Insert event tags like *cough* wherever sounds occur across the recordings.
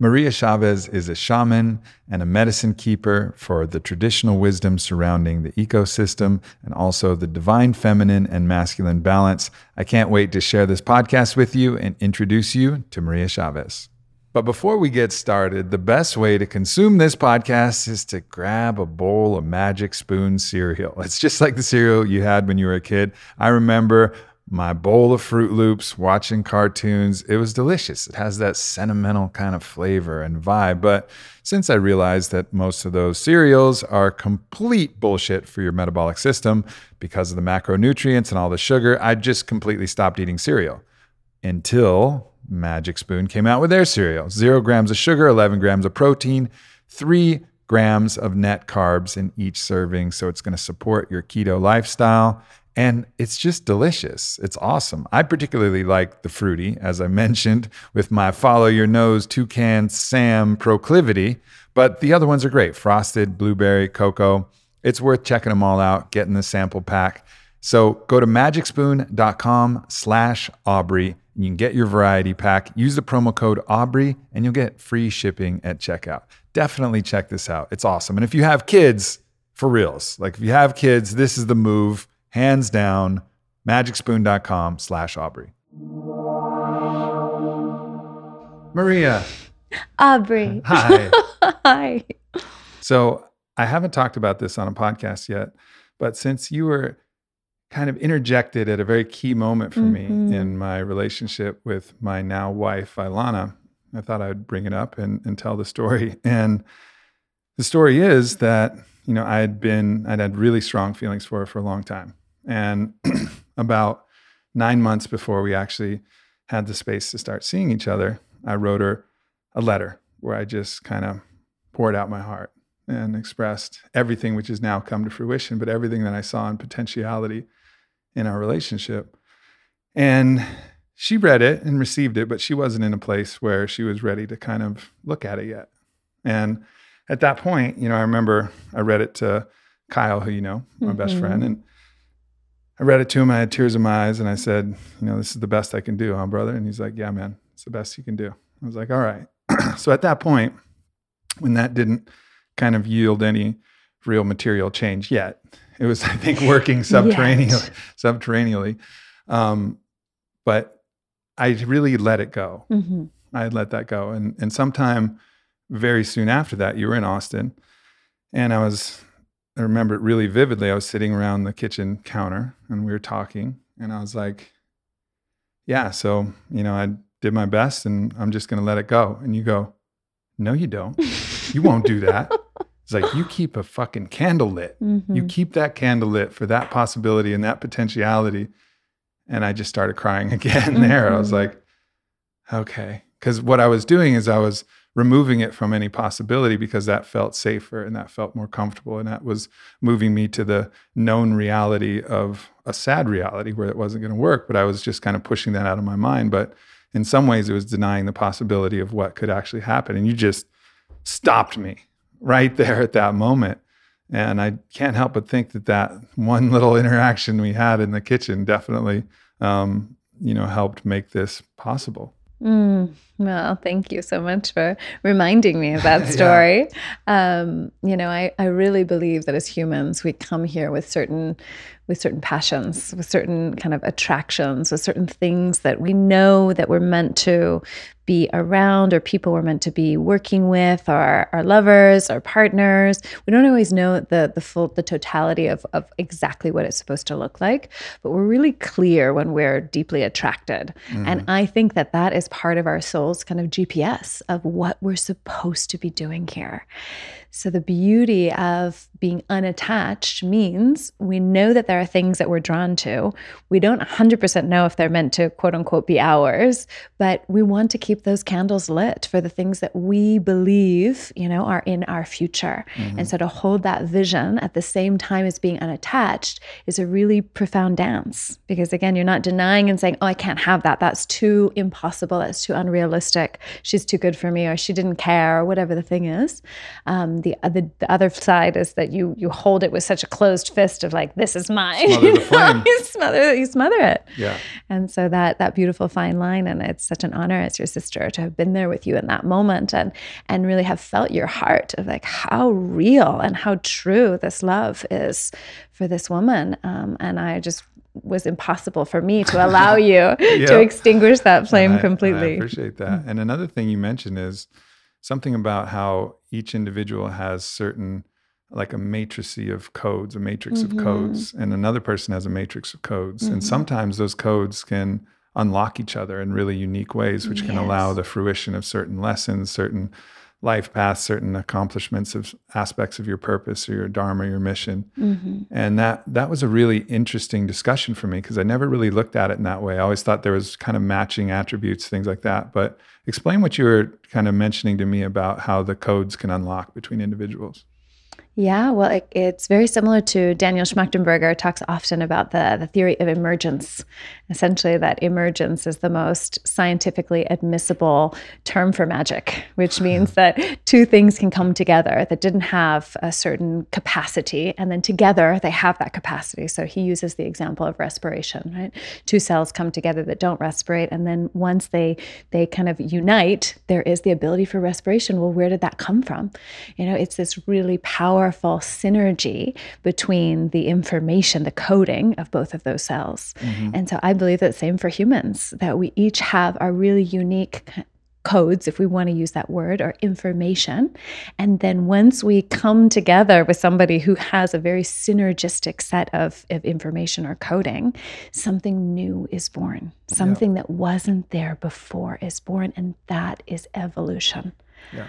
Maria Chavez is a shaman and a medicine keeper for the traditional wisdom surrounding the ecosystem and also the divine feminine and masculine balance. I can't wait to share this podcast with you and introduce you to Maria Chavez. But before we get started, the best way to consume this podcast is to grab a bowl of Magic Spoon cereal. *laughs* It's just like the cereal you had when you were a kid. I remember my bowl of Froot Loops, watching cartoons. It was delicious. It has that sentimental kind of flavor and vibe. But since I realized that most of those cereals are complete bullshit for your metabolic system because of the macronutrients and all the sugar, I just completely stopped eating cereal until Magic Spoon came out with their cereal. Zero grams of sugar, 11 grams of protein, three grams of net carbs in each serving. So it's going to support your keto lifestyle and it's just delicious. It's awesome. I particularly like the fruity, as I mentioned, with my follow your nose toucan Sam proclivity. But the other ones are great frosted, blueberry, cocoa. It's worth checking them all out, getting the sample pack. So go to magicspoon.com slash Aubrey. You can get your variety pack. Use the promo code Aubrey and you'll get free shipping at checkout. Definitely check this out. It's awesome. And if you have kids, for reals, like if you have kids, this is the move hands down, magicspoon.com slash Aubrey. Maria. Aubrey. Hi. *laughs* Hi. So I haven't talked about this on a podcast yet, but since you were kind of interjected at a very key moment for mm-hmm. me in my relationship with my now wife, Ilana, I thought I'd bring it up and, and tell the story. And the story is that, you know, I had been, I'd had really strong feelings for her for a long time. And *clears throat* about nine months before we actually had the space to start seeing each other, I wrote her a letter where I just kind of poured out my heart and expressed everything which has now come to fruition, but everything that I saw in potentiality in our relationship. And she read it and received it, but she wasn't in a place where she was ready to kind of look at it yet. And at that point, you know, I remember I read it to Kyle, who you know, my mm-hmm. best friend, and I read it to him. I had tears in my eyes, and I said, "You know, this is the best I can do, huh, brother?" And he's like, "Yeah, man, it's the best you can do." I was like, "All right." *clears throat* so at that point, when that didn't kind of yield any real material change yet, it was, *laughs* I think, working subterranean, subterraneally. Um, but I really let it go. Mm-hmm. I had let that go, and and sometime very soon after that, you were in Austin, and I was I remember it really vividly. I was sitting around the kitchen counter and we were talking, and I was like, Yeah, so, you know, I did my best and I'm just going to let it go. And you go, No, you don't. You won't do that. *laughs* It's like, You keep a fucking candle lit. Mm-hmm. You keep that candle lit for that possibility and that potentiality. And I just started crying *laughs* again mm-hmm. there. I was mm-hmm. like, Okay. Because what I was doing is I was, removing it from any possibility because that felt safer and that felt more comfortable. And that was moving me to the known reality of a sad reality where it wasn't going to work. But I was just kind of pushing that out of my mind. But in some ways, it was denying the possibility of what could actually happen. And you just stopped me right there at that moment. And I can't help but think that that one little interaction we had in the kitchen definitely, um, you know, helped make this possible. Mm, well, thank you so much for reminding me of that *laughs* story. yeah. um, you know, I, I really believe that as humans, we come here with certain with certain passions, with certain kind of attractions, with certain things that we know that we're meant to be around or people we're meant to be working with, our, our lovers, our partners. We don't always know the the full the totality of, of exactly what it's supposed to look like, but we're really clear when we're deeply attracted. Mm-hmm. And I think that that is part of our kind of GPS of what we're supposed to be doing here. So, the beauty of being unattached means we know that there are things that we're drawn to. We don't 100% know if they're meant to quote unquote be ours, but we want to keep those candles lit for the things that we believe, you know, are in our future. Mm-hmm. And so, to hold that vision at the same time as being unattached is a really profound dance because, again, you're not denying and saying, oh, I can't have that. That's too impossible. That's too unrealistic unrealistic. She's too good for me, or she didn't care, or whatever the thing is. Um, the, the the other side is that you you hold it with such a closed fist of like, this is mine. Smother the *laughs* flame. you smother you smother it. Yeah. And so that that beautiful fine line, and it's such an honor as your sister to have been there with you in that moment, and and really have felt your heart of like how real and how true this love is for this woman. Um, and I just was impossible for me to allow *laughs* you yeah. to extinguish that flame I, completely. I appreciate that. And another thing you mentioned is something about how each individual has certain like a matrix of codes, a matrix mm-hmm. of codes, and another person has a matrix of codes. Mm-hmm. And sometimes those codes can unlock each other in really unique ways, which can allow the fruition of certain lessons, certain life paths, certain accomplishments of aspects of your purpose or your dharma, your mission. Mm-hmm. And that that was a really interesting discussion for me because I never really looked at it in that way. I always thought there was kind of matching attributes, things like that. But explain what you were kind of mentioning to me about how the codes can unlock between individuals. Yeah, well, it, it's very similar to Daniel Schmachtenberger talks often about the, the theory of emergence. Essentially, that emergence is the most scientifically admissible term for magic, which *laughs* means that two things can come together that didn't have a certain capacity, and then together they have that capacity. So he uses the example of respiration, right? Two cells come together that don't respirate, and then once they they kind of unite, there is the ability for respiration. Well, where did that come from? You know, it's this really powerful powerful synergy between the information, the coding of both of those cells. Mm-hmm. And so I believe that same for humans, that we each have our really unique codes, if we want to use that word, or information. And then once we come together with somebody who has a very synergistic set of, of information or coding, something new is born. Something yeah. that wasn't there before is born. And that is evolution. Yeah.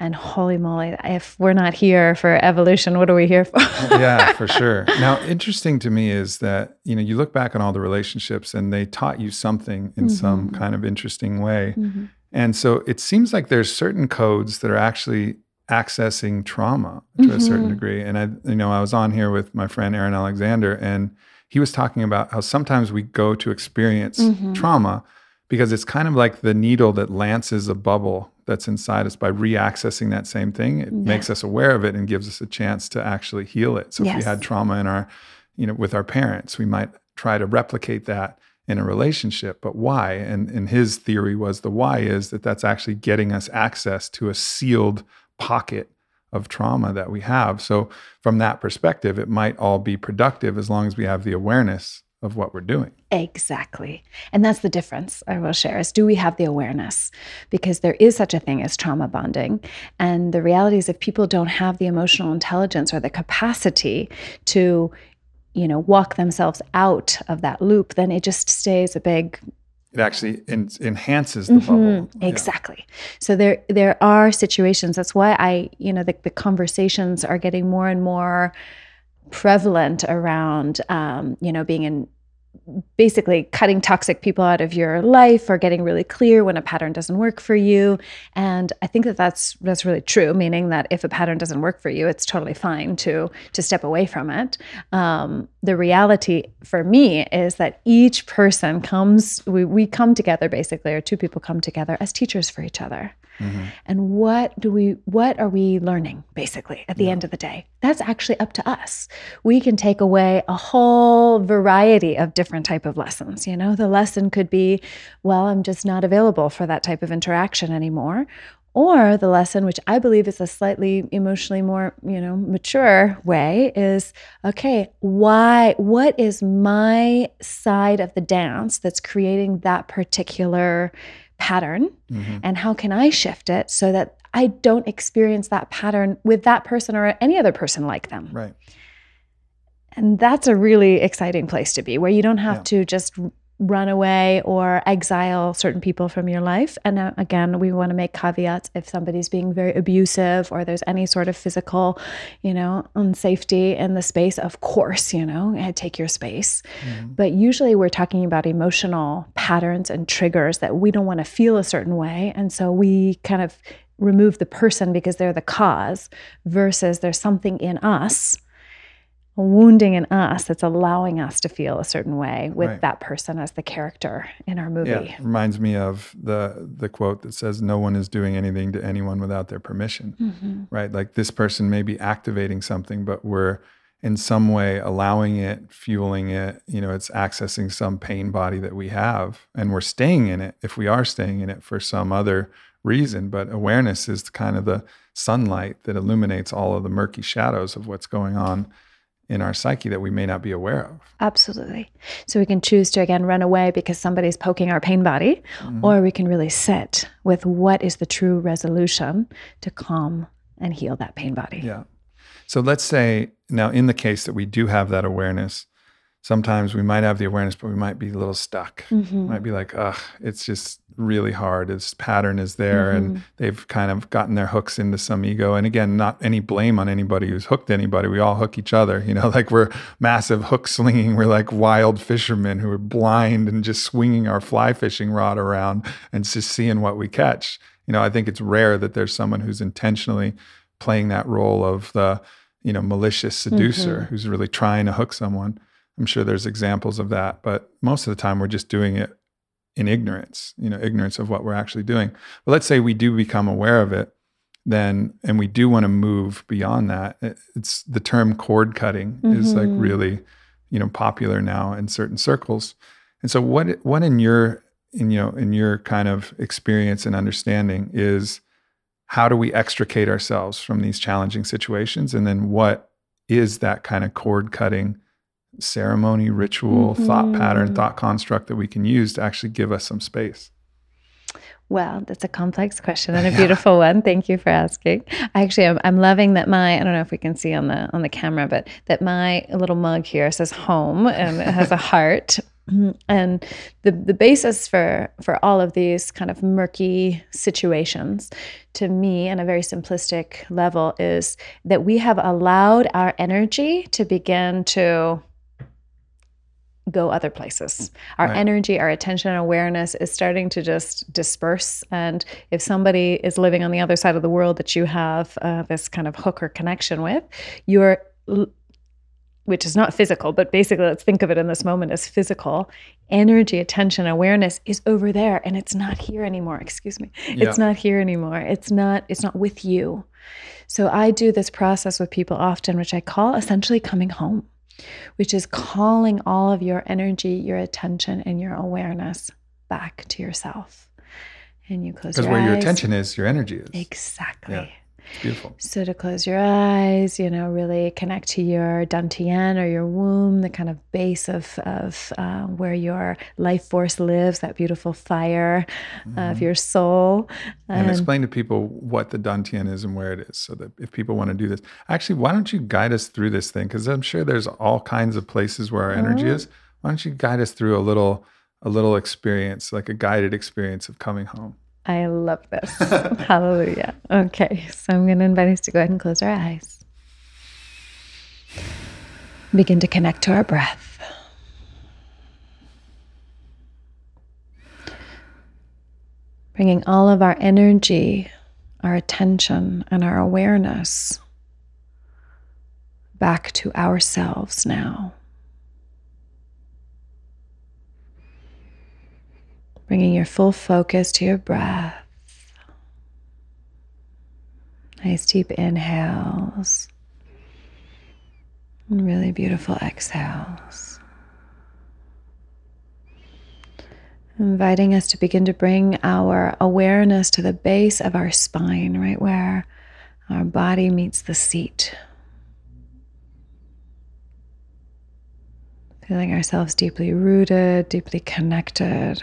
And holy moly, if we're not here for evolution, what are we here for? *laughs* yeah, for sure. Now, interesting to me is that, you know, you look back on all the relationships and they taught you something in mm-hmm. some kind of interesting way. Mm-hmm. And so it seems like there's certain codes that are actually accessing trauma to mm-hmm. a certain mm-hmm. degree. And I, you know, I was on here with my friend Aaron Alexander, and he was talking about how sometimes we go to experience mm-hmm. trauma because it's kind of like the needle that lances a bubble that's inside us by reaccessing that same thing it yeah. makes us aware of it and gives us a chance to actually heal it so yes. if we had trauma in our you know with our parents we might try to replicate that in a relationship but why and and his theory was the why is that that's actually getting us access to a sealed pocket of trauma that we have so from that perspective it might all be productive as long as we have the awareness of what we're doing. Exactly. And that's the difference I will share is do we have the awareness? Because there is such a thing as trauma bonding. And the reality is if people don't have the emotional intelligence or the capacity to, you know, walk themselves out of that loop, then it just stays a big it actually en- enhances the mm-hmm. bubble. Exactly. Yeah. So there there are situations. That's why I, you know, the, the conversations are getting more and more prevalent around, um, you know, being in basically cutting toxic people out of your life or getting really clear when a pattern doesn't work for you. And i think that that's that's really true meaning that if a pattern doesn't work for you it's totally fine to to step away from it. Um, the reality for me is that each person comes we, we come together basically or two people come together as teachers for each other Mm-hmm. And what do we what are we learning basically at the yeah. end of the day? That's actually up to us. We can take away a whole variety of different type of lessons, you know? The lesson could be, well, I'm just not available for that type of interaction anymore. Or the lesson, which I believe is a slightly emotionally more, you know, mature way, is okay, why, what is my side of the dance that's creating that particular pattern mm-hmm. and how can I shift it so that I don't experience that pattern with that person or any other person like them. Right. And that's a really exciting place to be where you don't have yeah. to just run away or exile certain people from your life. And uh, again, we want to make caveats if somebody's being very abusive or there's any sort of physical, you know, unsafety in the space. Of course, you know, take your space. Mm-hmm. But usually we're talking about emotional patterns and triggers that we don't want to feel a certain way. And so we kind of remove the person because they're the cause versus there's something in us wounding in us that's allowing us to feel a certain way with Right. that person as the character in our movie. Yeah, it reminds me of the the quote that says, "No one is doing anything to anyone without their permission." Mhm. Right? Like this person may be activating something, but we're in some way allowing it, fueling it. You know, it's accessing some pain body that we have, and we're staying in it if we are staying in it for some other reason. But awareness is kind of the sunlight that illuminates all of the murky shadows of what's going on in our psyche that we may not be aware of. Absolutely. So we can choose to again run away because somebody's poking our pain body, Mhm. or we can really sit with what is the true resolution to calm and heal that pain body. Yeah. So let's say now, in the case that we do have that awareness, sometimes we might have the awareness, but we might be a little stuck. Mhm. Might be like, ugh, it's just really hard. This pattern is there, Mhm. and they've kind of gotten their hooks into some ego. And again, not any blame on anybody who's hooked anybody. We all hook each other. You know, *laughs* like we're massive hook slinging. We're like wild fishermen who are blind and just swinging our fly fishing rod around and just seeing what we catch. You know, I think it's rare that there's someone who's intentionally playing that role of the you know malicious seducer who's really trying to hook someone i'm sure there's examples of that but most of the time we're just doing it in ignorance you know ignorance of what we're actually doing. But let's say we do become aware of it then and we do want to move beyond that it- it's the term cord cutting is like Mhm. really you know popular now in certain circles. And so what what in your in you know in your kind of experience and understanding is how do we extricate ourselves from these challenging situations? And then what is that kind of cord cutting ceremony ritual thought mm-hmm. pattern thought construct that we can use to actually give us some space Well, that's a complex question and a *laughs* Yeah. beautiful one. Thank you for asking. Actually, I'm, I'm loving that my I don't know if we can see on the on the camera, but that my little mug here says home and it has a heart. *clears throat* And the the basis for for all of these kind of murky situations, to me, on a very simplistic level, is that we have allowed our energy to begin to go other places. Our Right. energy, our attention, and awareness is starting to just disperse. And if somebody is living on the other side of the world that you have uh, this kind of hook or connection with, you're, which is not physical, but basically let's think of it in this moment as physical energy, attention, awareness is over there and it's not here anymore. Excuse me. Yeah. It's not here anymore. It's not, it's not with you. So I do this process with people often, which I call essentially coming home which is calling all of your energy, your attention, and your awareness back to yourself. And you close because your where your eyes. attention is your energy is Exactly. Yeah. It's beautiful So to close your eyes, you know, really connect to your dantian or your womb, the kind of base of of uh, where your life force lives, that beautiful fire of Mhm. your soul. and explain to people what the dantian is and where it is so that if people want to do this actually why don't you guide us through this thing because i'm sure there's all kinds of places where our energy Oh. is why don't you guide us through a little a little experience like a guided experience of coming home I love this. *laughs* Hallelujah. Okay, so I'm going to invite us to go ahead and close our eyes. Begin to connect to our breath. Bringing all of our energy, our attention, and our awareness back to ourselves now. Bringing your full focus to your breath. Nice deep inhales and really beautiful exhales. Inviting us to begin to bring our awareness to the base of our spine, right where our body meets the seat. Feeling ourselves deeply rooted, deeply connected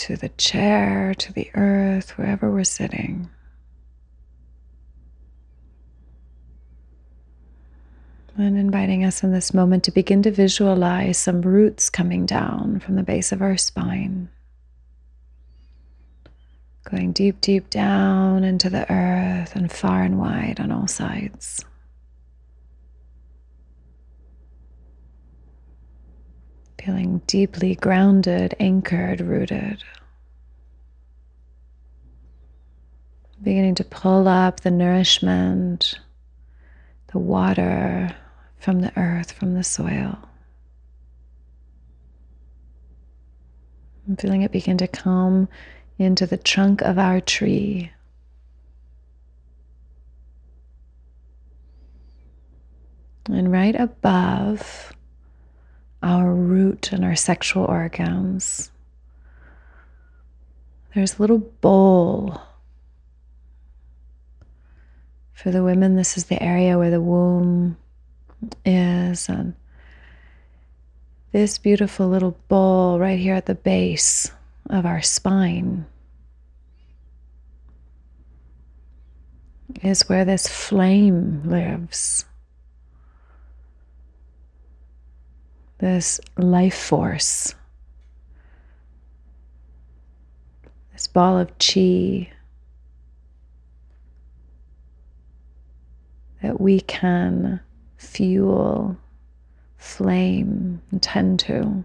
to the chair, to the earth, wherever we're sitting. And inviting us in this moment to begin to visualize some roots coming down from the base of our spine. Going deep, deep down into the earth and far and wide on all sides. Feeling deeply grounded, anchored, rooted. Beginning to pull up the nourishment, the water from the earth, from the soil. I'm feeling it begin to come into the trunk of our tree. And right above our root and our sexual organs, there's a little bowl. For the women, this is the area where the womb is. And this beautiful little bowl right here at the base of our spine is where this flame lives. This life force, this ball of chi that we can fuel, flame, and tend to.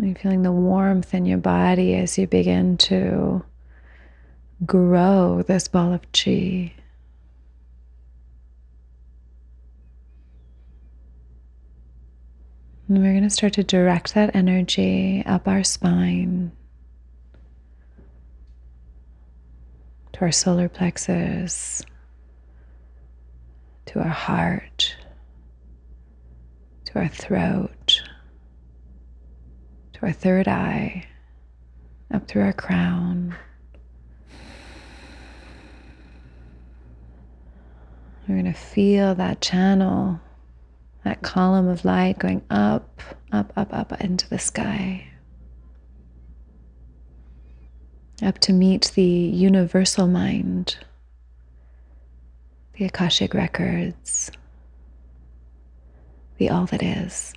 You feeling the warmth in your body as you begin to grow this ball of chi? And we're going to start to direct that energy up our spine to our solar plexus, to our heart, to our throat, to our third eye, up through our crown. We're going to feel that channel, that column of light going up, up, up, up into the sky. Up to meet the universal mind the Akashic records, the all that is.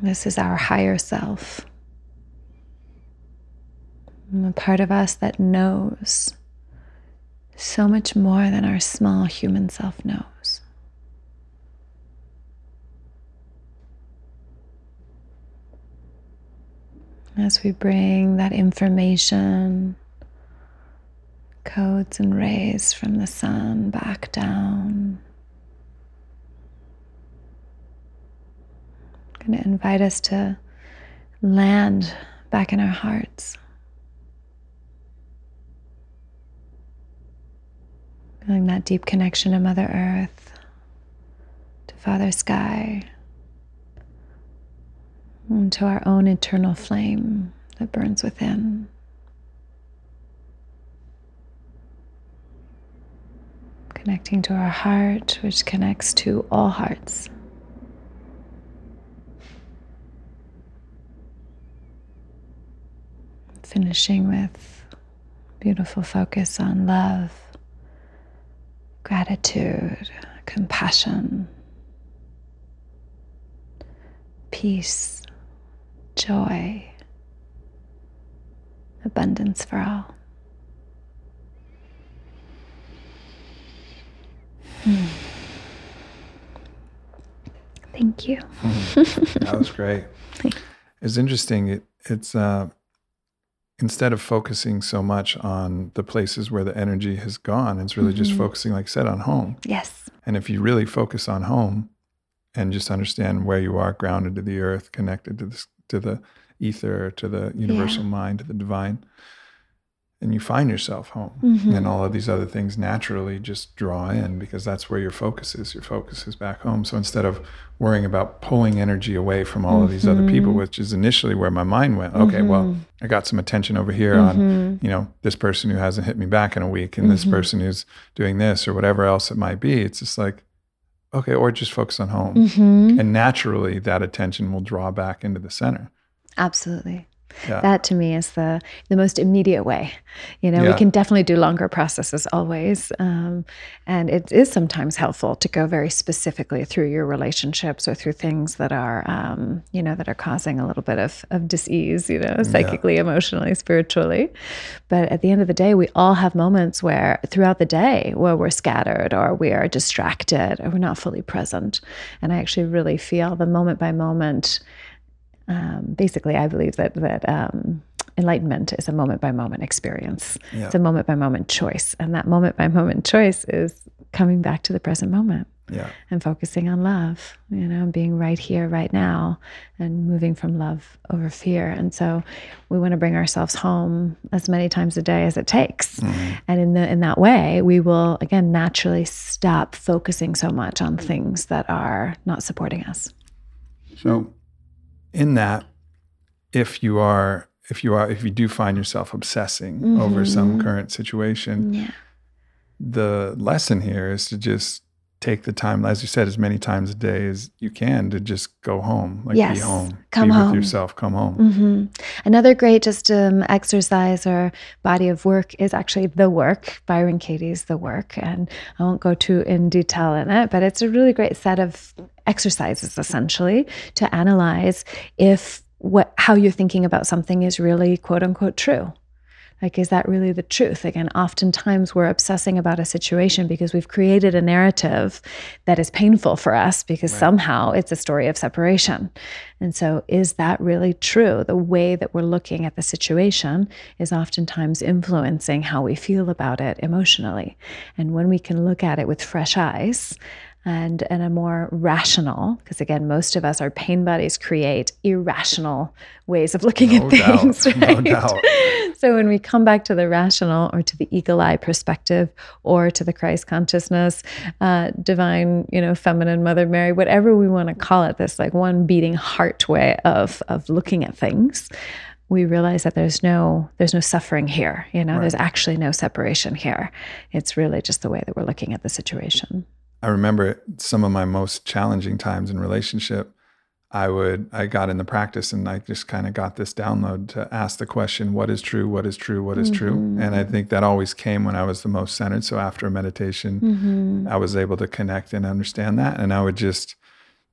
This is our higher self. A part of us that knows so much more than our small human self knows. as we bring that information, codes and rays from the sun back down. Going to invite us to land back in our hearts. Feeling that deep connection to Mother Earth, to Father Sky and to our own eternal flame that burns within. Connecting to our heart, which connects to all hearts. Finishing with beautiful focus on love, gratitude, compassion, peace joy, abundance for all. Hmm. Thank you. that was great. *laughs* It's interesting. It, it's uh, instead of focusing so much on the places where the energy has gone, it's really mm-hmm. just focusing, like I said, on home. Yes. And if you really focus on home and just understand where you are grounded to the earth, connected to the to the ether, to the universal yeah. mind, to the divine. And you find yourself home. Mm-hmm. And all of these other things naturally just draw in because that's where your focus is. Your focus is back home. So instead of worrying about pulling energy away from all mm-hmm. of these other people, mm-hmm. which is initially where my mind went, okay, mm-hmm. well, I got some attention over here on, mm-hmm. you know, this person who hasn't hit me back in a week and this mm-hmm. person who's doing this or whatever else it might be. It's just like, okay, or just focus on home. And naturally, that attention will draw back into the center. Absolutely. Yeah. That to me is the the most immediate way. You know, yeah. we can definitely do longer processes always, um, and it is sometimes helpful to go very specifically through your relationships or through things that are, um, you know, that are causing a little bit of of disease. You know, psychically, yeah. emotionally, spiritually. But at the end of the day, we all have moments where throughout the day where we're scattered or we are distracted or we're not fully present. And I actually really feel the moment by moment um, basically, I believe that that um, enlightenment is a moment by moment experience. Yeah. It's a moment by moment choice, and that moment by moment choice is coming back to the present moment. Yeah. And focusing on love, you know, and being right here, right now, and moving from love over fear. And so we want to bring ourselves home as many times a day as it takes. Mm-hmm. And in the in that way, we will again naturally stop focusing so much on things that are not supporting us. So in that, if you are if you are if you do find yourself obsessing mm-hmm. over some current situation, yeah. the lesson here is to just take the time, as you said, as many times a day as you can to just go home, like yes. be home, come be home. with yourself, come home. Mm-hmm. Another great just um, exercise or body of work is actually the work. Byron Katie's the work, and I won't go too in detail in it, but it's a really great set of exercises essentially to analyze if what how you're thinking about something is really quote unquote true like, is that really the truth? Again, oftentimes we're obsessing about a situation because we've created a narrative that is painful for us because right. somehow it's a story of separation. And so, is that really true? The way that we're looking at the situation is oftentimes influencing how we feel about it emotionally. And when we can look at it with fresh eyes, and and a more rational because again most of us our pain bodies create irrational ways of looking no at things doubt. *laughs* right no doubt. so when we come back to the rational or to the eagle eye perspective or to the christ consciousness uh, divine you know feminine mother mary whatever we want to call it this like one beating heart way of of looking at things we realize that there's no there's no suffering here you know right. there's actually no separation here it's really just the way that we're looking at the situation I remember some of my most challenging times in relationship. I would I got in the practice and I just kind of got this download to ask the question, what is true, what is true, what is mm-hmm. true? And I think that always came when I was the most centered. So after a meditation, mm-hmm. I was able to connect and understand that. And I would just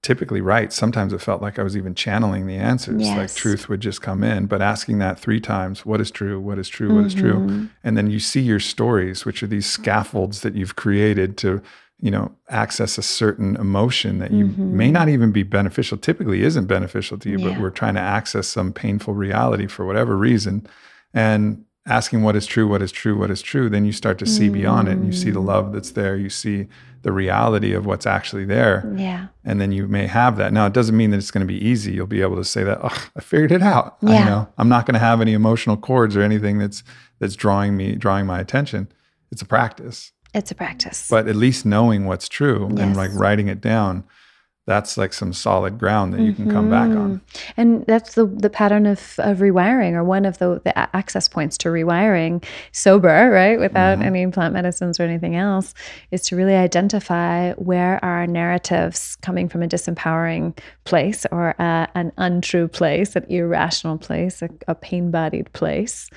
typically write. Sometimes it felt like I was even channeling the answers. Yes. Like truth would just come in. But asking that three times, what is true, what is true, mm-hmm. what is true? Mm-hmm. And then you see your stories, which are these scaffolds that you've created to you know access a certain emotion that you mm-hmm. may not even be beneficial typically isn't beneficial to you yeah. but we're trying to access some painful reality for whatever reason. And asking what is true what is true what is true then you start to see mm-hmm. beyond it. And you see the love that's there. You see the reality of what's actually there. Yeah. And then you may have that. Now it doesn't mean that it's going to be easy. You'll be able to say that oh i figured it out. Yeah. i know. I'm not going to have any emotional cords or anything that's that's drawing me drawing my attention. It's a practice it's a practice. But at least knowing what's true yes. and like writing it down that's like some solid ground that you can come back on. Mm-hmm. And that's the the pattern of, of rewiring, or one of the, the access points to rewiring sober, right, without mm-hmm. any plant medicines or anything else, is to really identify where our narratives coming from a disempowering place or a, an untrue place, an irrational place, a, a pain bodied place.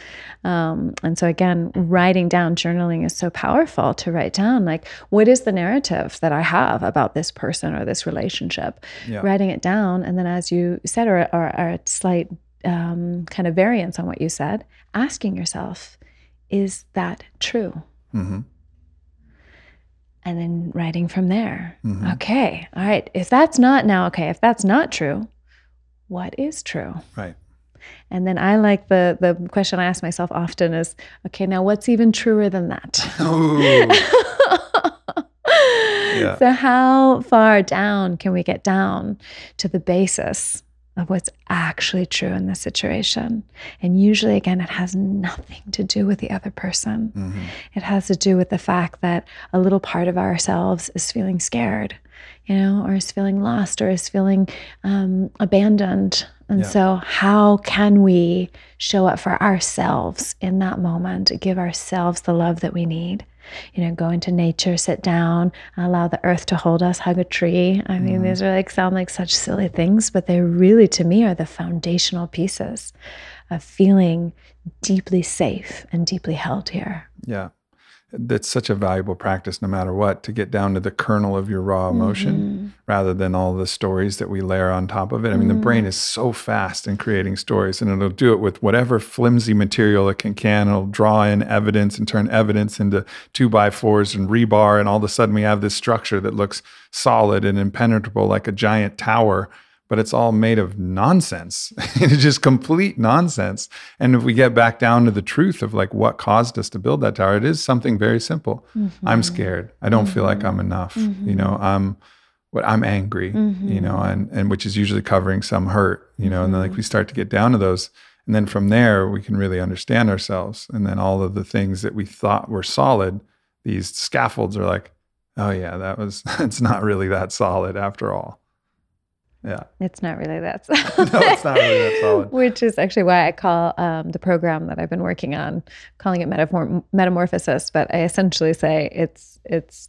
Um, and so, again, writing down, journaling is so powerful to write down like, what is the narrative that I have about this person or this relationship? Relationship, yeah. writing it down. And then, as you said, or, or, or a slight um, kind of variance on what you said, asking yourself, is that true? Mm-hmm. And then writing from there. Mm-hmm. Okay, all right. If that's not now, okay, if that's not true, what is true? Right. And then I like the the question I ask myself often is, okay, now what's even truer than that? *laughs* *laughs* yeah. So, how far down can we get down to the basis of what's actually true in the situation? And usually, again, it has nothing to do with the other person. Mm-hmm. It has to do with the fact that a little part of ourselves is feeling scared, you know, or is feeling lost, or is feeling um, abandoned. And yeah. so, how can we show up for ourselves in that moment, give ourselves the love that we need? You know, go into nature, sit down, allow the earth to hold us, hug a tree. I mean, mm. these are like sound like such silly things, but they really, to me, are the foundational pieces of feeling deeply safe and deeply held here. Yeah that's such a valuable practice no matter what to get down to the kernel of your raw emotion mm-hmm. rather than all the stories that we layer on top of it. I mean, mm-hmm. the brain is so fast in creating stories and it'll do it with whatever flimsy material it can can. It'll draw in evidence and turn evidence into two by fours and rebar. And all of a sudden we have this structure that looks solid and impenetrable like a giant tower but it's all made of nonsense. *laughs* it's just complete nonsense. And if we get back down to the truth of like what caused us to build that tower, it is something very simple. Mm-hmm. I'm scared. I don't mm-hmm. feel like I'm mm-hmm. enough. Mm-hmm. You know, I'm what I'm angry, you know, mm-hmm. and and which is usually covering some hurt, you know, and then like we start to get down to those and then from there we can really understand ourselves and then all of the things that we thought were solid, these scaffolds are like, oh yeah, that was *laughs* it's not really that solid after all. Yeah. It's not really that *laughs* solid. no, it's not really that solid. *laughs* Which is actually why I call um, the program that I've been working on, calling it metamor- metamorphosis. But I essentially say it's it's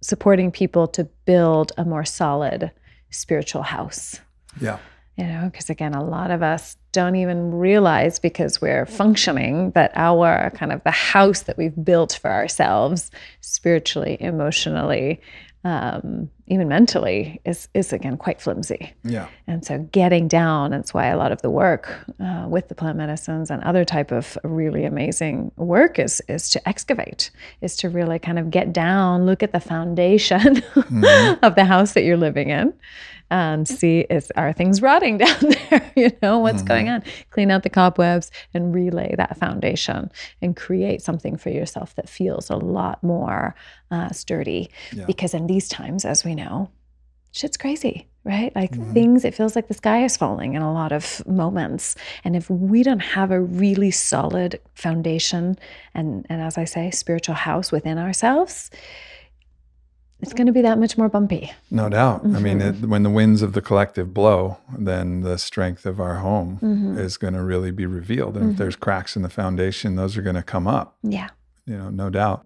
supporting people to build a more solid spiritual house. Yeah. You know, because again, a lot of us don't even realize because we're functioning that our kind of the house that we've built for ourselves spiritually, emotionally, um, even mentally is is again quite flimsy. Yeah. And so getting down, that's why a lot of the work uh, with the plant medicines and other type of really amazing work is is to excavate, is to really kind of get down, look at the foundation *laughs* mm-hmm. of the house that you're living in, and see is are things rotting *laughs* down there *laughs* you know what's mm-hmm. going on clean out the cobwebs and relay that foundation and create something for yourself that feels a lot more uh, sturdy yeah. because in these times as we know shit's crazy right like mm-hmm. things it feels like the sky is falling in a lot of moments and if we don't have a really solid foundation and and as i say spiritual house within ourselves it's going to be that much more bumpy. No doubt. Mm-hmm. I mean, mm-hmm. it, when the winds of the collective blow, then the strength of our home mm-hmm. is going to really be revealed. And mm-hmm. if there's cracks in the foundation, those are going to come up. Yeah. You know, no doubt.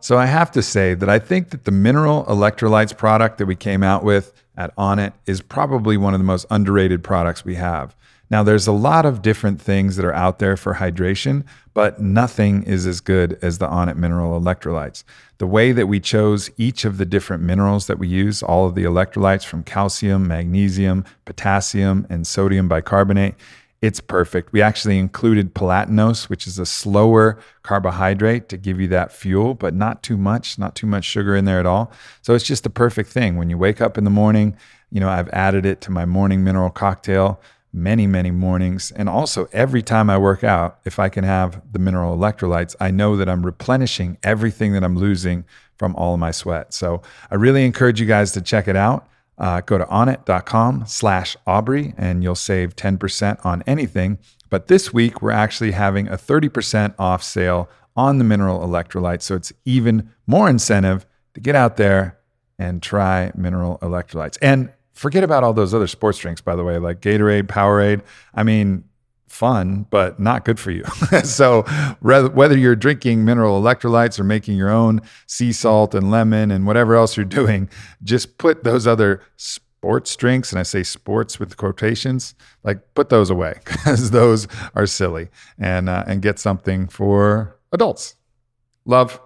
So I have to say that I think that the mineral electrolytes product that we came out with at Onnit is probably one of the most underrated products we have. Now, there's a lot of different things that are out there for hydration, but nothing is as good as the Onnit mineral electrolytes. The way that we chose each of the different minerals that we use, all of the electrolytes from calcium, magnesium, potassium, and sodium bicarbonate, it's perfect. We actually included palatinose, which is a slower carbohydrate to give you that fuel, but not too much, not too much sugar in there at all. So it's just the perfect thing. When you wake up in the morning, you know, I've added it to my morning mineral cocktail many, many mornings. And also, every time I work out, if I can have the mineral electrolytes, I know that I'm replenishing everything that I'm losing from all of my sweat. So I really encourage you guys to check it out. Uh, go to onnit.com slash Aubrey and you'll save 10% on anything. But this week, we're actually having a 30% off sale on the mineral electrolytes. So it's even more incentive to get out there and try mineral electrolytes. And Forget about all those other sports drinks, by the way, like Gatorade, Powerade. I mean, fun, but not good for you. *laughs* so, whether you're drinking mineral electrolytes or making your own sea salt and lemon and whatever else you're doing, just put those other sports drinks, and I say sports with quotations, like put those away *laughs* because those are silly, and uh, and get something for adults. Love.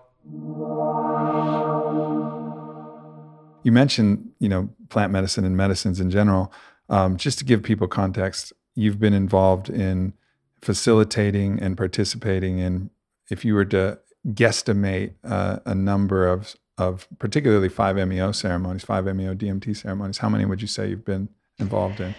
You mentioned, you know, plant medicine and medicines in general. Um, just to give people context, you've been involved in facilitating and participating in, if you were to guesstimate uh, a number of, of particularly 5-MeO ceremonies, 5-MeO DMT ceremonies, how many would you say you've been involved in?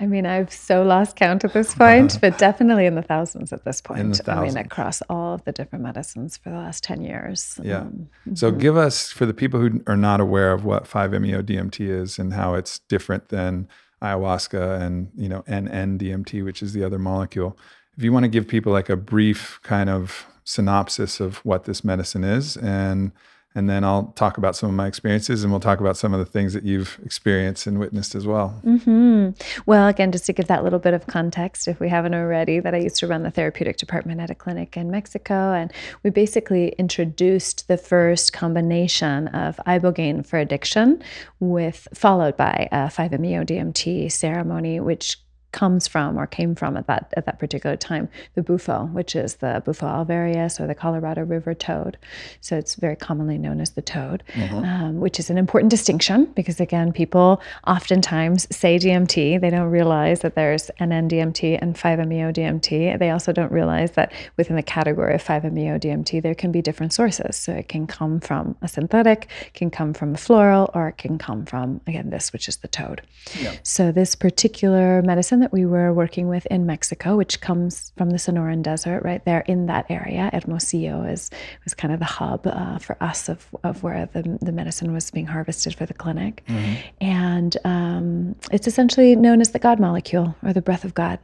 I mean, I've so lost count at this point, *laughs* but definitely in the thousands at this point. I mean, across all of the different medicines for the last 10 years. Yeah. Um, so mm-hmm. give us, for the people who are not aware of what 5-MeO-DMT is and how it's different than ayahuasca and, you know, NN-DMT, which is the other molecule. If you want to give people like a brief kind of synopsis of what this medicine is and and then I'll talk about some of my experiences and we'll talk about some of the things that you've experienced and witnessed as well. Mm-hmm. Well, again, just to give that little bit of context, if we haven't already, that I used to run the therapeutic department at a clinic in Mexico. And we basically introduced the first combination of ibogaine for addiction with followed by a 5-MeO DMT ceremony, which comes from or came from at that at that particular time the bufo, which is the Bufo alvarius or the Colorado River toad. So it's very commonly known as the toad, mm-hmm. um, which is an important distinction because again, people oftentimes say DMT. They don't realize that there's NN-DMT and 5-MeO-DMT. They also don't realize that within the category of 5-MeO-DMT, there can be different sources. So it can come from a synthetic, can come from a floral, or it can come from again this, which is the toad. Yeah. So this particular medicine that we were working with in Mexico, which comes from the Sonoran Desert, right there in that area. Hermosillo is was kind of the hub uh, for us of, of where the, the medicine was being harvested for the clinic. Mm-hmm. And um, it's essentially known as the God molecule or the breath of God.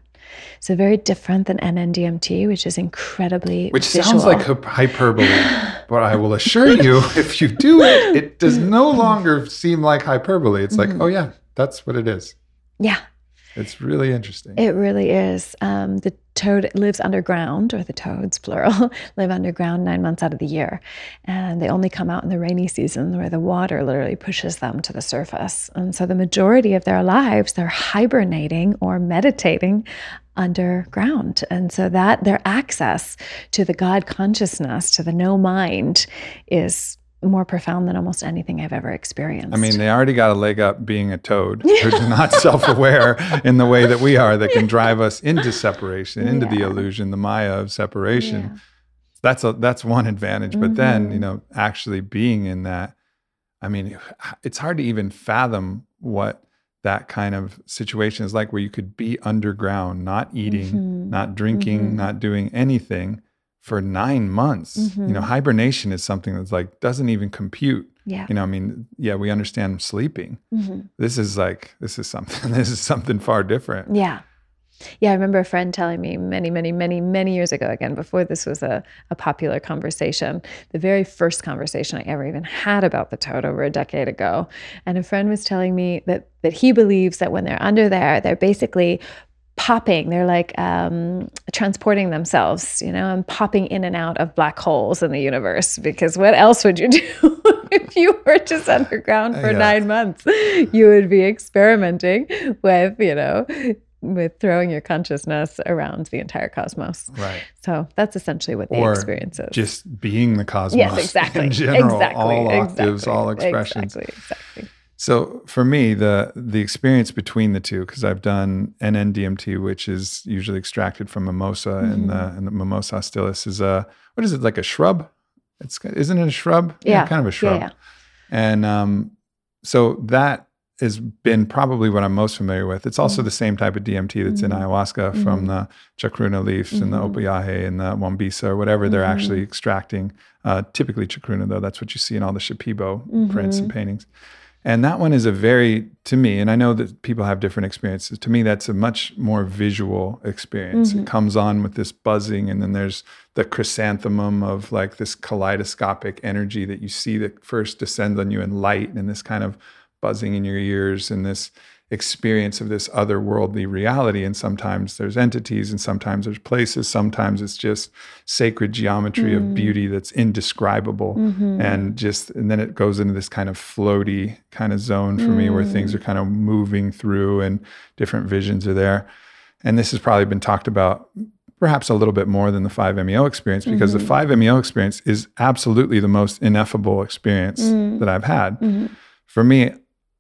So very different than NN-DMT, which is incredibly which visual. sounds like hyperbole. but I will assure you, *laughs* if you do it, it does no longer seem like hyperbole. It's like, mm-hmm. oh yeah, that's what it is. Yeah, it's really interesting. It really is. Um, the toad lives underground, or the toads, plural, *laughs* live underground nine months out of the year. And they only come out in the rainy season where the water literally pushes them to the surface. And so the majority of their lives, they're hibernating or meditating underground. And so that their access to the God consciousness, to the no mind, is more profound than almost anything I've ever experienced. I mean, they already got a leg up being a toad who's *laughs* not self aware in the way that we are, that can drive us into separation, into yeah. the illusion, the Maya of separation. Yeah. That's a that's one advantage. Mm-hmm. But then, you mm-hmm. know, actually being in that, I mean, it's hard to even fathom what that kind of situation is like where you could be underground, not eating, mm-hmm. not drinking, mm-hmm. not doing anything for nine months. Mm-hmm. You know, mm-hmm. hibernation is something that's like doesn't even compute. Yeah. You know, I mean, yeah, we understand sleeping. Mm-hmm. This is like this is something. *laughs* This is something far different. Yeah. Yeah, I remember a friend telling me many, many, many, many years ago, again, before this was a, a popular conversation, the very first conversation I ever even had about the toad over a decade ago. And a friend was telling me that that he believes that when they're under there, they're basically popping they're like um, transporting themselves you know and popping in and out of black holes in the universe because what else would you do *laughs* if you were just *laughs* underground for yeah. nine months you would be experimenting with you know with throwing your consciousness around the entire cosmos. Right. So that's essentially what the or experience is. Just being the cosmos. Yes, exactly. In general, exactly. all octaves, exactly. all expressions. Exactly. Exactly. So for me, the the experience between the two, because I've done NN-DMT, which is usually extracted from mimosa, mm-hmm. and the and the mimosa hostilis is a what is it like a shrub? It's isn't it a shrub? Yeah, yeah kind of a shrub. Yeah, yeah. And um, so that has been probably what I'm most familiar with. It's also mm-hmm. the same type of DMT that's mm-hmm. in ayahuasca mm-hmm. from the chacruna leaves and the mm-hmm. and the wambisa or whatever they're actually mm-hmm. extracting. Uh, typically chacruna, though, that's what you see in all the Shipibo prints and paintings. And that one is a very, to me, and I know that people have different experiences. To me, that's a much more visual experience. Mm-hmm. It comes on with this buzzing, and then there's the chrysanthemum of like this kaleidoscopic energy that you see that first descends on you in light and this kind of buzzing in your ears and this experience of this otherworldly reality. And sometimes there's entities, and sometimes there's places. Sometimes it's just sacred geometry mm. of beauty that's indescribable. Mm-hmm. And just, and then it goes into this kind of floaty kind of zone for mm. me where things are kind of moving through and different visions are there. And this has probably been talked about perhaps a little bit more than the 5-MeO experience because mm-hmm. the 5-MeO experience is absolutely the most ineffable experience mm. that I've had. Mm-hmm. For me,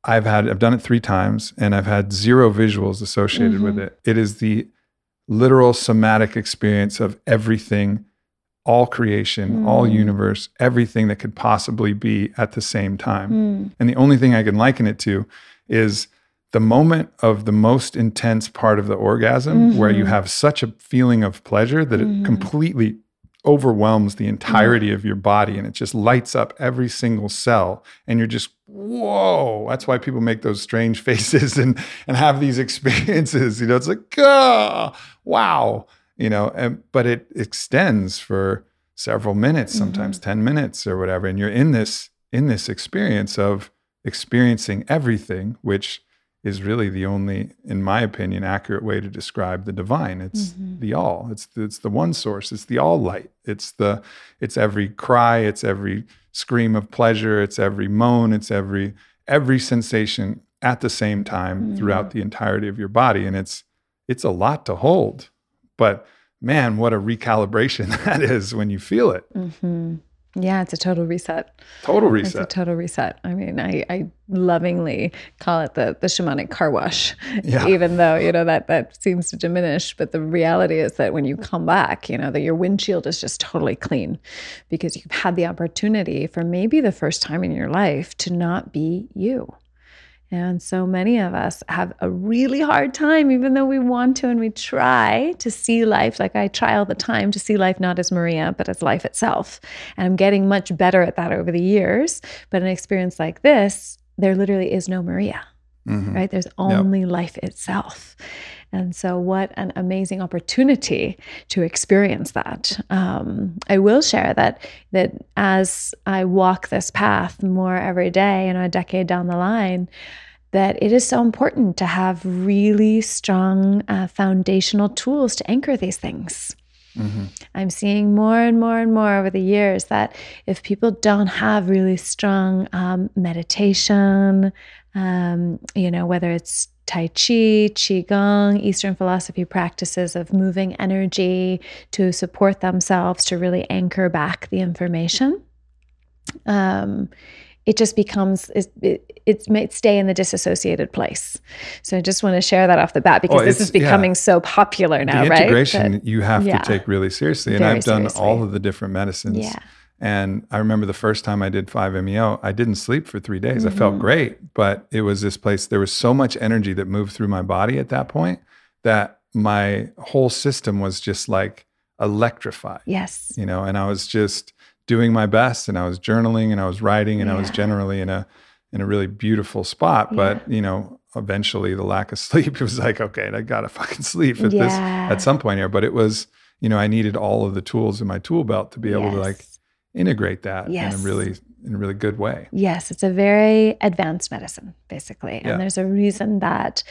I've had I've done it 3 times and I've had zero visuals associated mm-hmm. with it. It is the literal somatic experience of everything all creation, mm. all universe, everything that could possibly be at the same time. Mm. And the only thing I can liken it to is the moment of the most intense part of the orgasm mm-hmm. where you mm-hmm. have such a feeling of pleasure that mm-hmm. it completely overwhelms the entirety mm-hmm. of your body and it just lights up every single cell and you're just whoa that's why people make those strange *laughs* faces and and have these experiences you know it's like ah, wow you know and, but it extends for several minutes sometimes mm-hmm. 10 minutes or whatever and you're in this in this experience of experiencing everything which is really the only, in my opinion, accurate way to describe the divine. It's mm-hmm. the all. It's the, it's the one source. It's the all light. It's the it's every cry. It's every scream of pleasure. It's every moan. It's every every sensation at the same time mm-hmm. throughout the entirety of your body. And it's it's a lot to hold. But man, what a recalibration *laughs* that is when you feel it. Mm-hmm. Yeah, it's a total reset. Total reset. It's a total reset. I mean, I, I lovingly call it the the shamanic car wash, *laughs* yeah. even though you know that that seems to diminish. But the reality is that when you come back, you know that your windshield is just totally clean, because you've had the opportunity for maybe the first time in your life to not be you. And so many of us have a really hard time, even though we want to and we try to see life like I try all the time to see life not as Maria, but as life itself. And I'm getting much better at that over the years. But an experience like this, there literally is no Maria, mm-hmm. right? There's only yep. life itself. And so, what an amazing opportunity to experience that. Um, I will share that that as I walk this path more every day, you know, a decade down the line, that it is so important to have really strong uh, foundational tools to anchor these things. Mm-hmm. I'm seeing more and more and more over the years that if people don't have really strong um, meditation, um, you know, whether it's Tai Chi, Qigong, Eastern philosophy practices of moving energy to support themselves to really anchor back the information. Um, it just becomes it, it, it might stay in the disassociated place. So I just want to share that off the bat because oh, this is becoming yeah. so popular now, the right? Integration you have yeah. to take really seriously, and I've done seriously. all of the different medicines. Yeah. And I remember the first time I did 5-MeO, I didn't sleep for three days. Mm-hmm. I felt mm-hmm. great, but it was this place, there was so much energy that moved through my body at that point that my whole system was just like electrified. Yes. You know, and I was just doing my best and I was journaling and I was writing and yeah. I was generally in a in a really beautiful spot. But, yeah. you know, eventually the lack of *laughs* sleep, it was like, okay, I gotta fucking sleep at yeah. this at some point here. But it was, you know, I needed all of the tools in my tool belt to be able yes. to like integrate that yes. in a really in a really good way. Yes, it's a very advanced medicine, basically. And there's a reason that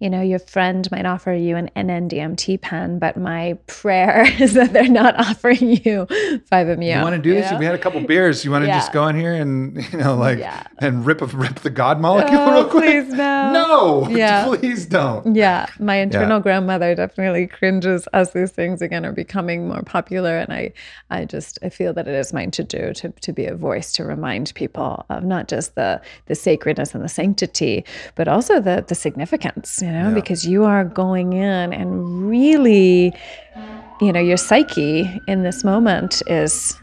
you know, your friend might offer you an NNDMT pen, but my prayer *laughs* is that they're not offering you 5-MeO. You want to do this? Know? We had a couple beers. You want to yeah. just go in here and, you know, like, yeah. and rip rip the God molecule oh, real quick? Please no. *laughs* No, *laughs* yeah. please don't. Yeah. My internal yeah. grandmother definitely cringes as these things again are becoming more popular. And I, I just, I feel that it is mine to do to, to be a voice to remind people of not just the, the sacredness and the sanctity, but also the, the significance you know, yeah. because you are going in and really, you know, your psyche in this moment is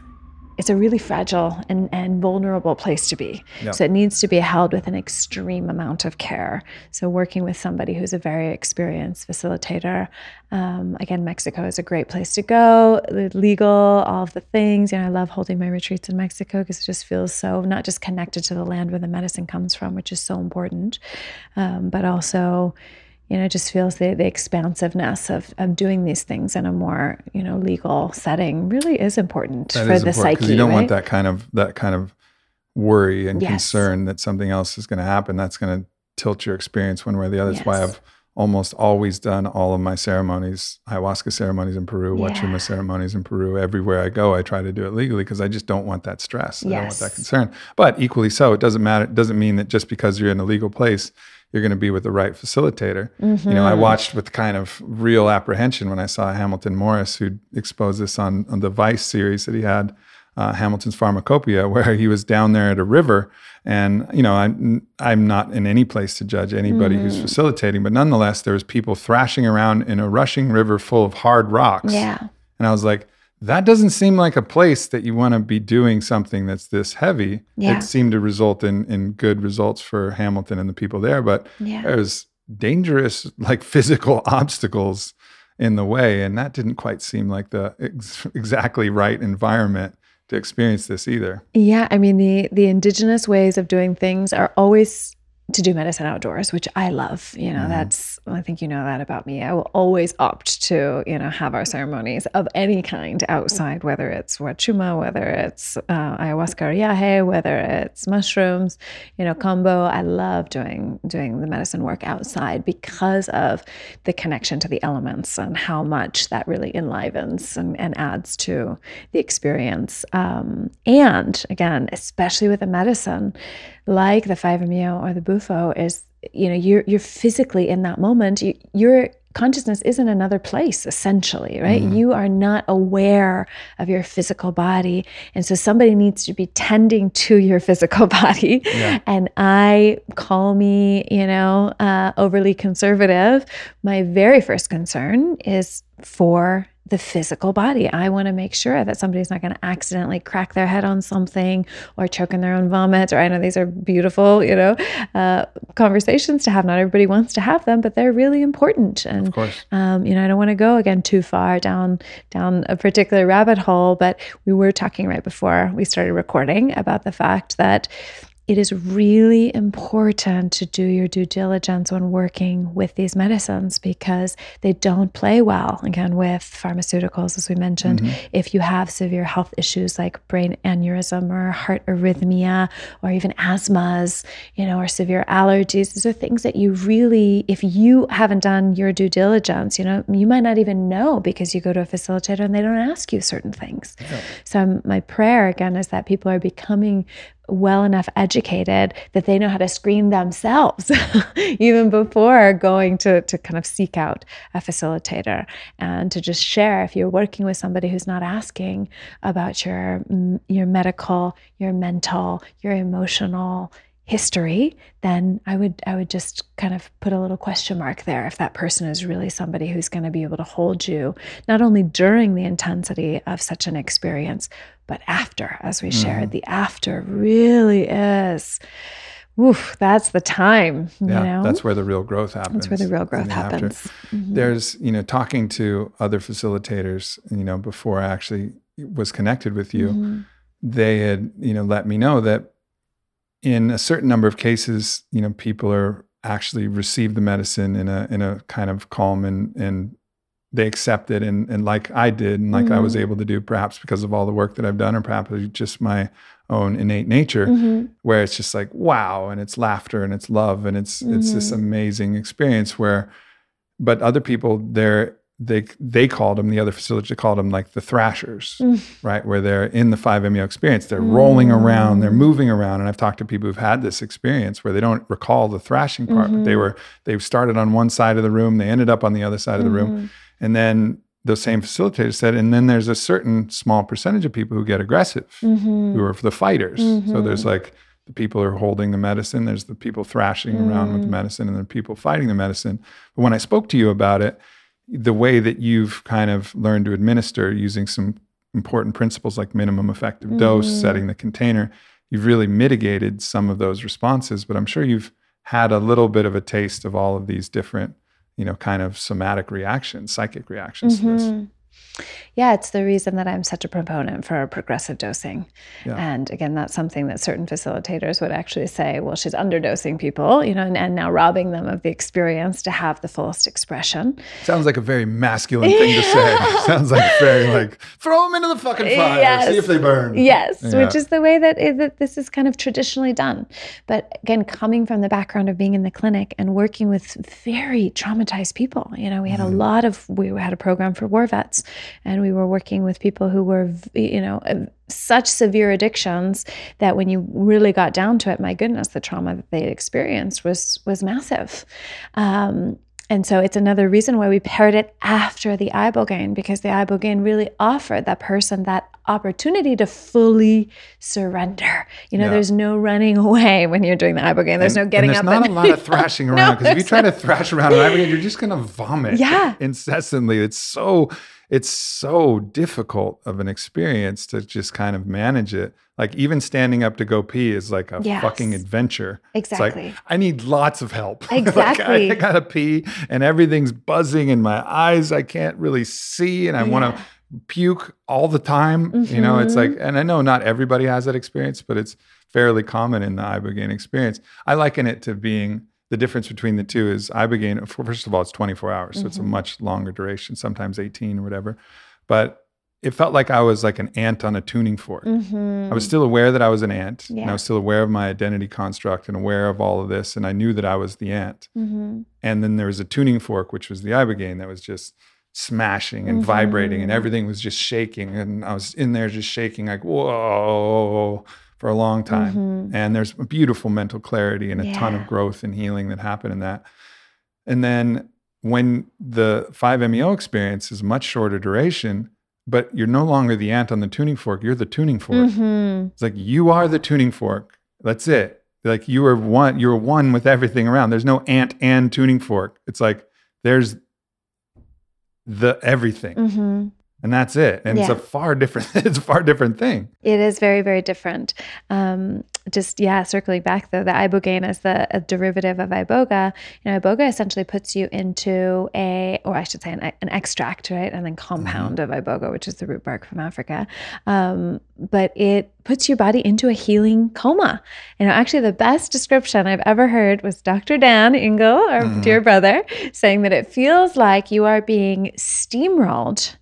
it's a really fragile and, and vulnerable place to be. So it needs to be held with an extreme amount of care. So working with somebody who's a very experienced facilitator. Um, again, Mexico is a great place to go. Legal, all of the things. You know, I love holding my retreats in Mexico because it just feels so not just connected to the land where the medicine comes from, which is so important, um, but also you know, just feels the, the expansiveness of, of doing these things in a more, you know, legal setting really is important that for is the important, psyche. You don't right? want that kind of that kind of worry and yes. concern that something else is going to happen. That's going to tilt your experience one way or the other. That's yes. why I've almost always done all of my ceremonies, ayahuasca ceremonies in Peru, yeah. Wachuma ceremonies in Peru. Everywhere I go, I try to do it legally because I just don't want that stress. I don't want that concern. But equally so, it doesn't matter. It doesn't mean that just because you're in a legal place, you're going to be with the right facilitator. Mm-hmm. You know, I mm-hmm. watched with kind of real apprehension when I saw Hamilton Morris, who exposed this on, on the Vice series that he had, uh, Hamilton's Pharmacopoeia, *laughs* where he was down there at a river. And, you know, I'm, I'm not in any place to judge anybody mm-hmm. who's facilitating, but nonetheless, there was people thrashing around in a rushing river full of hard rocks. Yeah. And I was like, that doesn't seem like a place that you want to be doing something that's this heavy. Yeah. It seemed to result in in good results for Hamilton and the people there, but yeah. there's dangerous like physical *laughs* obstacles in the way, and that didn't quite seem like the ex- *laughs* exactly right environment to experience this either. Yeah, I mean the the indigenous ways of doing things are always to do medicine outdoors, which I love. You know, mm-hmm. that's, I think you know that about me. I will always opt to, you know, have our ceremonies of any kind outside, whether it's wachuma, whether it's uh, ayahuasca or yahe, whether it's mushrooms, you know, combo. I love doing, doing the medicine work outside because of the connection to the elements and how much that really enlivens and, and adds to the experience. Um, and again, especially with a medicine, like the 5-MeO or the Bufo is you know you're you're physically in that moment you, you're consciousness is in another place essentially right mm-hmm. you are not aware of your physical body and so somebody needs to be tending to your *laughs* physical body yeah. and i call me you know uh, overly conservative my very first concern is for the physical body. I want to make sure that somebody's not going to accidentally crack their head on something or choke in their own vomit. Or I know these are beautiful, you know, uh, conversations to have. Not everybody wants to have them, but they're really important. And of course, um, you know, I don't want to go again too far down down a particular rabbit hole. But we were talking right before we started recording about the fact that it is really important to do your due diligence when working with these medicines because they don't play well again with pharmaceuticals as we mentioned mm-hmm. if you have severe health issues like brain aneurysm or heart arrhythmia or even asthmas you know or severe allergies these are things that you really if you haven't done your due diligence you know you might not even know because you go to a facilitator and they don't ask you certain things yeah. so my prayer again is that people are becoming well enough educated that they know how to screen themselves *laughs* even before going to, to kind of seek out a facilitator and to just share if you're working with somebody who's not asking about your your medical your mental your emotional history then i would i would just kind of put a little question mark there if that person is really somebody who's going to be able to hold you not only during the intensity of such an experience but after as we mm-hmm. shared the after really is Oof, that's the time. yeah, know? that's where the real growth happens. That's where the real growth happens. Mm-hmm. There's, you know, talking to other facilitators, you know, before I actually was connected with you, mm-hmm. they had, you know, let me know that in a certain number of cases, you know, people are actually receive the medicine in a in a kind of calm and and they accept it and and like I did and like mm-hmm. I was mm-hmm. able to do perhaps because of all the work that I've done or perhaps just my own innate nature mm-hmm. where it's just like wow and it's laughter and it's love and it's mm-hmm. it's this mm-hmm. amazing experience where but other people they're they they called them the other facilities they called them like the thrashers mm. right where they're in the 5meo experience they're mm. rolling around they're moving around and i've talked to people who've had this experience where they don't recall the thrashing part mm-hmm. but they mm-hmm. were they started on one side of the room they ended up on the other side mm-hmm. of the room mm-hmm. and then the same facilitator said and then there's a certain small percentage of people who get aggressive mm-hmm. who are the fighters so there's mm-hmm. like the people are holding the medicine there's the people thrashing around with the mm. medicine and then people fighting the medicine but when i spoke to you about it the way that you've kind of learned to administer using some important principles like minimum effective mm-hmm. dose, setting the container, you've really mitigated some of those responses. But I'm sure you've had a little bit of a taste of all of these different, you know, kind of somatic reactions, psychic reactions mm-hmm. to this. Yeah, it's the reason that I'm such a proponent for progressive dosing. Yeah. And again, that's something that certain facilitators would actually say, well, she's underdosing people, you know, and, and now robbing them of the experience to have the fullest expression. Sounds like a very masculine thing to say. *laughs* Sounds like very like, throw them into the fucking fire, yes. see if they burn. Yes, yeah. which is the way that, is, that this is kind of traditionally done. But again, coming from the background of being in the clinic and working with very traumatized people, you know, we had mm. a lot of, we had a program for war vets and we were working with people who were you know such severe addictions that when you really got down to it my goodness the trauma that they experienced was was massive um, and so it's another reason why we paired it after the ibogaine because the ibogaine really offered that person that opportunity to fully surrender. You know, yeah. there's no running away when you're doing the ibogaine. There's and, no getting and there's up. There's not a lot of thrashing *laughs* around because no, if you try to thrash around an ibogaine, you're just going to vomit. Yeah. incessantly. It's so it's so difficult of an experience to just kind of manage it. Like even standing up to go pee is like a yes. fucking adventure. Exactly. Like, I need lots of help. Exactly. *laughs* like I, I, gotta pee and everything's buzzing in my eyes. I can't really see and I yeah. want to puke all the time. Mm-hmm. You know, it's like, mm-hmm. and I know not everybody has that experience, but it's fairly common in the ibogaine experience. I liken it to being the difference between the two is ibogaine first of all it's 24 hours so mm-hmm. it's a mm-hmm. much longer duration sometimes 18 or whatever but it felt like i was like an ant on a tuning fork mm-hmm. i was still aware that i was an ant yeah. and i was still aware of my identity construct and aware of all of this and i knew that i was the ant mm-hmm. and then there was a tuning fork which was the ibogaine that was just smashing and vibrating and mm-hmm. everything was just shaking and i was in there just shaking like whoa for a long time. Mm-hmm. And there's beautiful mental clarity and a yeah. ton of growth and healing that happened in that. And then when the 5-MeO experience is much shorter duration, but you're no longer the ant on the tuning fork, you're the tuning fork. Mm-hmm. It's like you are the tuning fork. That's it. Like you are one, you're one with everything around. There's no ant and tuning fork. It's like there's the everything. Mm-hmm. And that's it. And it's a far different *laughs* it's a far different thing. It is very, very different. Um, just yeah, circling back though, the ibogaine is the a derivative of iboga. You know, iboga essentially puts you into a, or I should say, an, an extract, right, and then compound of iboga, which is the root bark from Africa. Um, but it puts your body into a healing coma. You know, actually, the best description I've ever heard was Dr. Dan Engle, our Mhm. dear brother, saying that it feels like you are being steamrolled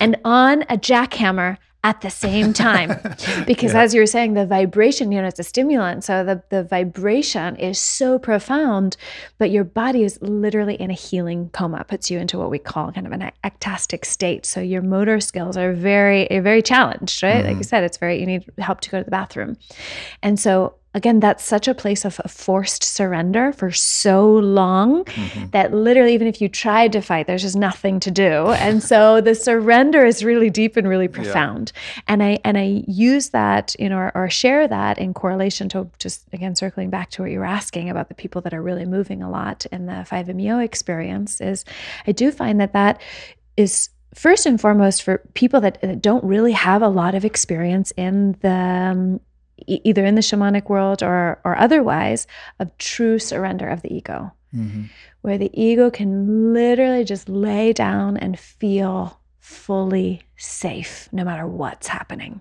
and on a jackhammer at the same time. *laughs* Because Yeah. as you were saying the vibration you know it's a stimulant. So the, the vibration is so profound but your body is literally in a healing coma. It puts you into what we call kind of an ectastic state. So your motor skills are very very challenged right? Like Mhm. you said it's very you need help to go to the bathroom. And so again that's such a place of forced surrender for so long Mhm. that literally even if you tried to fight there's just nothing to do. *laughs* And so the surrender is really deep and really profound. And i and i use that you know or, or share that in correlation to just again circling back to what you were asking about the people that are really moving a lot in the 5meo experience is i do find that that is first and foremost for people that, that don't really have a lot of experience in the um, e- either in the shamanic world or or otherwise of true surrender of the ego Mhm. where the ego can literally just lay down and feel fully safe no matter what's happening.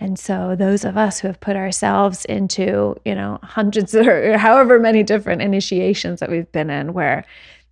And so those of us who have put ourselves into, you know, hundreds *laughs* or however many different initiations that we've been in where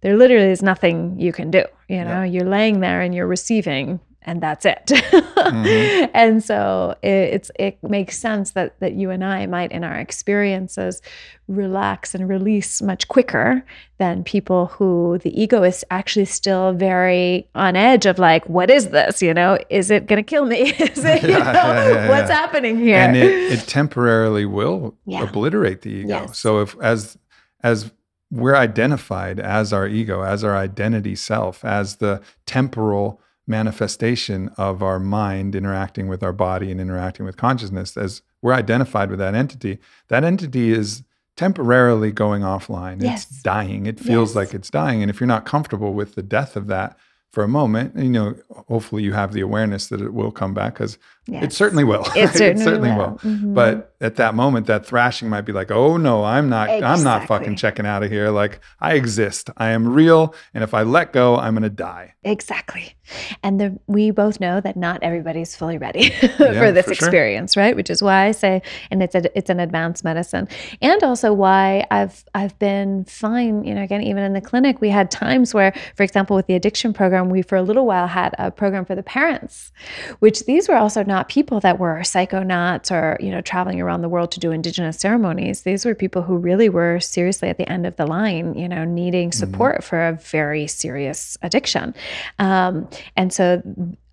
there literally is nothing you can do, you know, you're laying there and you're receiving and that's it. Mhm. *laughs* and so it, it's it makes sense that that you and I might in our experiences relax and release much quicker than people who the ego is actually still very on edge of like what is this you know is it going to kill me *laughs* is it *laughs* you know yeah, yeah, what's happening here And it, it temporarily will Yeah. obliterate the ego. Yes. So if as as we're identified as our ego, as our identity self, as the temporal manifestation of our mind interacting with our body and interacting with consciousness, as we're identified with that entity, that entity is temporarily going offline. Yes. It's dying. It feels Yes. like it's dying. And if you're not comfortable with the death of that for a moment, you know, hopefully you have the awareness that it will come back because it certainly will. it *laughs* right? certainly, will, Mhm. But at that moment, that thrashing might be like, "Oh no, I'm not. I'm not fucking checking out of here. Like I exist. I am real. And if I let go, I'm gonna die." Exactly. And the, we both know that not everybody's fully ready *laughs* Yeah, for this for sure. experience, right? Which is why I say, and it's a, it's an advanced medicine, and also why I've I've been fine. You know, again, even in the clinic, we had times where, for example, with the addiction program, we for a little while had a program for the parents, which these were also not people that were psychonauts or you know traveling around the world to do indigenous ceremonies. These were people who really were seriously at the end of the line, you know, needing support for a very serious addiction. Um, and so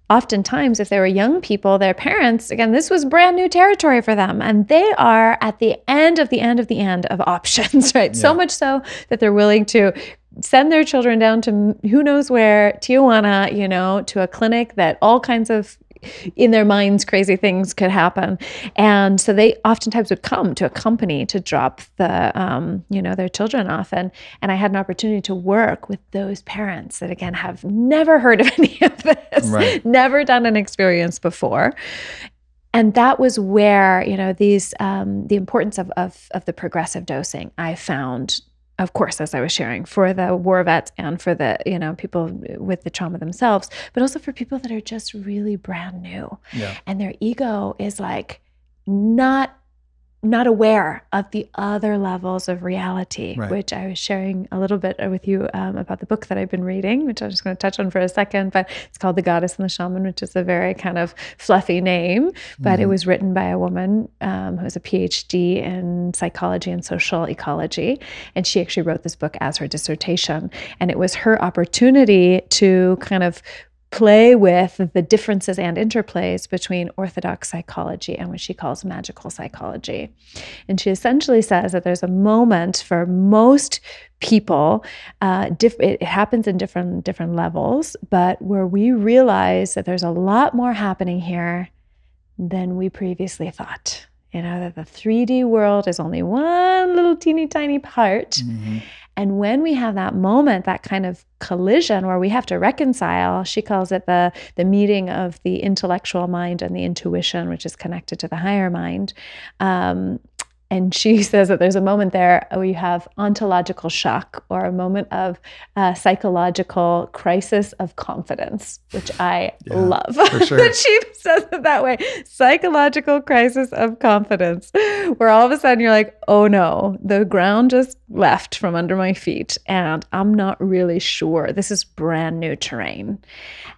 oftentimes if they were young people their parents again this was brand new territory for them and they are at the end of the end of the end of options *laughs* right so much so that they're willing to send their children down to who knows where tijuana you know to a clinic that all kinds of in their minds crazy things could happen. And so they oftentimes would come to a company to drop the um, you know their children off. And and i had an opportunity to work with those parents that again have never heard of *laughs* any of this Right. never done an experience before. And that was where you know these um, the importance of, of of the progressive dosing i found of course as i was sharing for the war vets and for the you know people with the trauma themselves but also for people that are just really brand new Yeah. and their ego is like not not aware of the other levels of reality Right. which i was sharing a little bit with you um, about the book that i've been reading which i'm just going to touch on for a second but it's called the goddess and the shaman which is a very kind of fluffy name but it Mhm. was written by a woman um, who has a phd in psychology and social ecology and she actually wrote this book as her dissertation and it was her opportunity to kind of play with the differences and interplays between orthodox psychology and what she calls magical psychology. And she essentially says that there's a moment for most people uh, diff- it happens in different different levels but where we realize that there's a lot more happening here than we previously thought you know that the 3d world is only one little teeny tiny part mm-hmm. And when we have that moment, that kind of collision where we have to reconcile, she calls it the, the meeting of the intellectual mind and the intuition, which is connected to the higher mind. Um, and she *laughs* says that there's a moment there where you have ontological shock or a moment of uh, psychological crisis of confidence, which I yeah, love. Sure. *laughs* that she says it that way psychological crisis of confidence, where all of a sudden you're like, oh no, the ground just left from under my feet, and I'm not really sure. This is brand new terrain.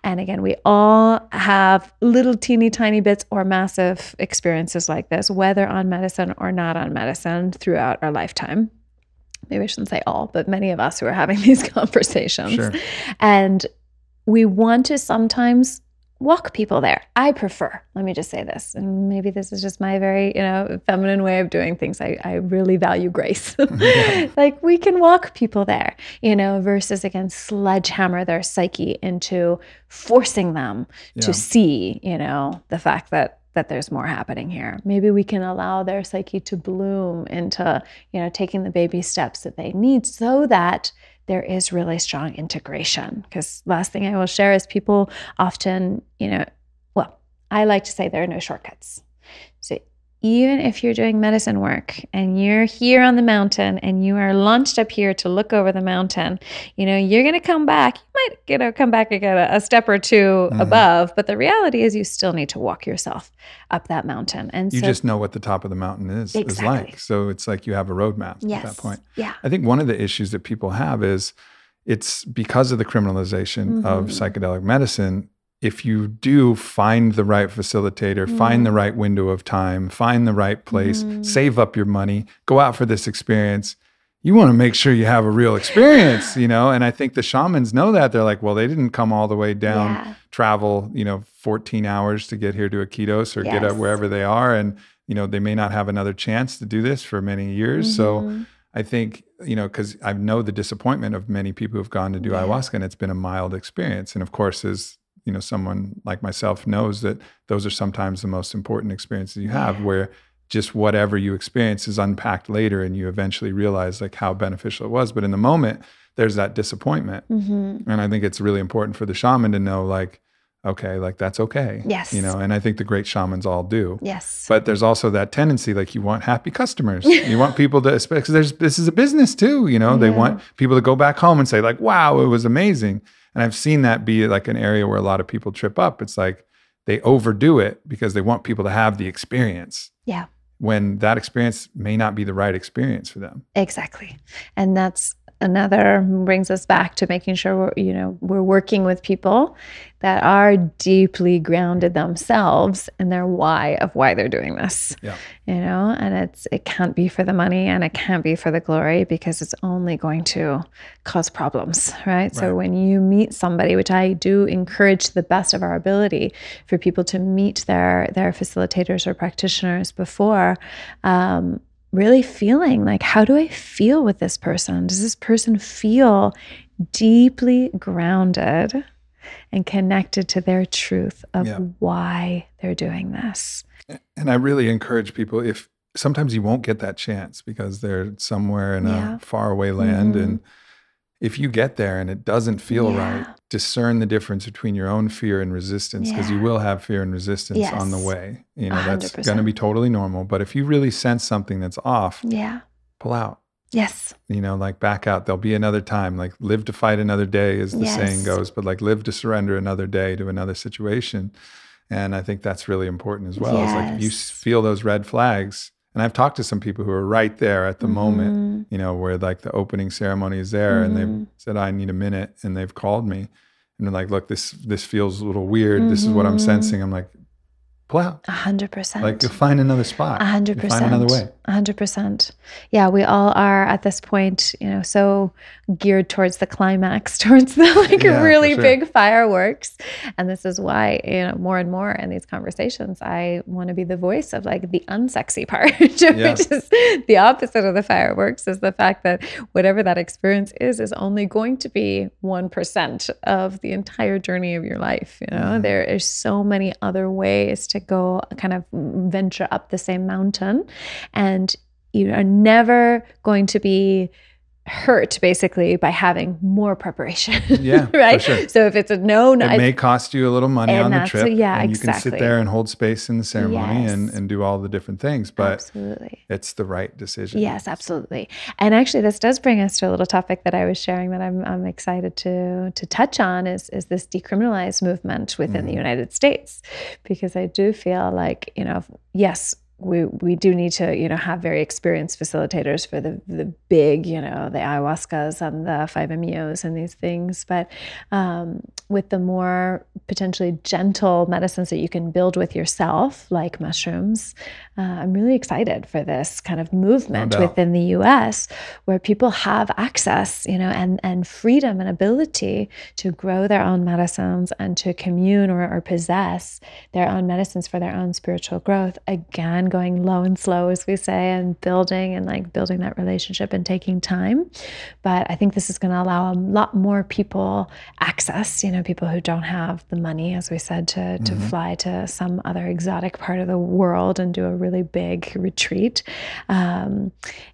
And again, we all have little teeny tiny bits or massive experiences like this, whether on medicine or not on medicine throughout our lifetime. Maybe I shouldn't say all, but many of us who are having *laughs* these conversations. Sure. And we want to sometimes walk people there. I prefer, let me just say this, and maybe this is just my very, you know, feminine way of doing things. I, I really value grace. *laughs* *laughs* like we can walk people there, you know, versus again, sledgehammer their psyche into forcing them yeah. to see, you know, the fact that that there's more happening here. Maybe we can allow their psyche to bloom into, you know, taking the baby steps that they need so that there is really strong integration. Because last thing I will share is people often, you know, well, I like to say there are no shortcuts. Even if you're doing medicine work and you're here on the mountain and you are launched up here to look over the mountain, you know, you're going to come back. You might, you know, come back again a, a step or 2 mm-hmm. above, but the reality is you still need to walk yourself up that mountain. And you so, just know what the top of the mountain is, exactly. is like. So it's like you have a roadmap yes. at that point. Yeah. I think one of the issues that people have is it's because of the criminalization mm-hmm. of psychedelic medicine if you do find the right facilitator, mm. find the right window of time, find the right place, mm. save up your money, go out for this experience, you want to make sure you have a real experience, *laughs* you know? And I think the shamans know that. They're like, well, they didn't come all the way down, yeah. travel, you know, 14 hours to get here to Iquitos or yes. get up wherever they are. And, you know, they may not have another chance to do this for many years. Mm-hmm. So I think, you know, because I know the disappointment of many people who've gone to do yeah. ayahuasca and it's been a mild experience. And of course, as you know someone like myself knows that those are sometimes the most important experiences you have yeah. where just whatever you experience is unpacked later and you eventually realize like how beneficial it was. But in the moment there's that disappointment. Mm-hmm. and i think it's really important for the shaman to know like okay like that's okay yes. you know and i think the great shamans all do. Yes. But there's also that tendency like you want happy customers. *laughs* You want people to because there's this is a business too you know yeah. they want people to go back home and say like wow it was amazing and I've seen that be like an area where a lot of people trip up. It's like they overdo it because they want people to have the experience. Yeah. When that experience may not be the right experience for them. Exactly. And that's another brings us back to making sure we're you know we're working with people that are deeply grounded themselves in their why of why they're doing this yeah. you know and it's it can't be for the money and it can't be for the glory because it's only going to cause problems right, right. so when you meet somebody which i do encourage to the best of our ability for people to meet their their facilitators or practitioners before um, really feeling like, how do I feel with this person? Does this person feel deeply grounded and connected to their truth of yeah. why they're doing this? And I really encourage people if sometimes you won't get that chance because they're somewhere in yeah. a faraway land mm-hmm. and if you get there and it doesn't feel yeah. right, discern the difference between your own fear and resistance because yeah. you will have fear and resistance yes. on the way. You know, 100%. that's going to be totally normal. But if you really sense something that's off, yeah, pull out. Yes. You know, like back out. There'll be another time. Like live to fight another day, as the yes. saying goes, but like live to surrender another day to another situation. And I think that's really important as well. Yes. It's like if you feel those red flags, and I've talked to some people who are right there at the mm-hmm. moment, you know, where like the opening ceremony is there mm-hmm. and they've mm-hmm. said, I need a minute. And they've called me and they're like, look, this, this feels a little weird. Mm-hmm. This is what I'm mm-hmm. sensing. I'm like, pull out. A hundred percent. Like you'll find another spot. A hundred percent. Find another way. 100%. Yeah, we all are at this point, you know, so geared towards the climax, *laughs* towards the like yeah, really sure. big fireworks. And this is why, you know, more and more in these conversations, I want to be the voice of like the unsexy *laughs* part, yeah. which is the opposite of the fireworks, is the fact that whatever that experience is, is only going to be 1% of the entire journey of your life. You know, mm. there is so many other ways to go kind of venture up the same mountain. And you are never going to be hurt basically by having more preparation. *laughs* Yeah, right. Sure. So if it's a no, no, it may cost you a little money on the trip. Yeah, and exactly. You can sit there and hold space in the ceremony yes. and, and do all the different things, but absolutely. it's the right decision. Yes, absolutely. And actually, this does bring us to a little topic that I was sharing that I'm, I'm excited to to touch on is is this decriminalized movement within mm. the United States, because I do feel like you know yes we we do need to you know have very experienced facilitators for the the big you know the ayahuascas and the 5-MeOs and these things. But um, with the more potentially gentle medicines that you can build with yourself like mushrooms uh, i'm really excited for this kind of movement no within the us where people have access you know and and freedom and ability to grow their own medicines and to commune or, or possess their own medicines for their own spiritual growth. Again going low and slow, as we say, and building and like building that relationship and taking time. But I think this is going to allow a lot more people access, you know, people who don't have the money, as we said, to, to mm-hmm. fly to some other exotic part of the world and do a really big retreat. Um,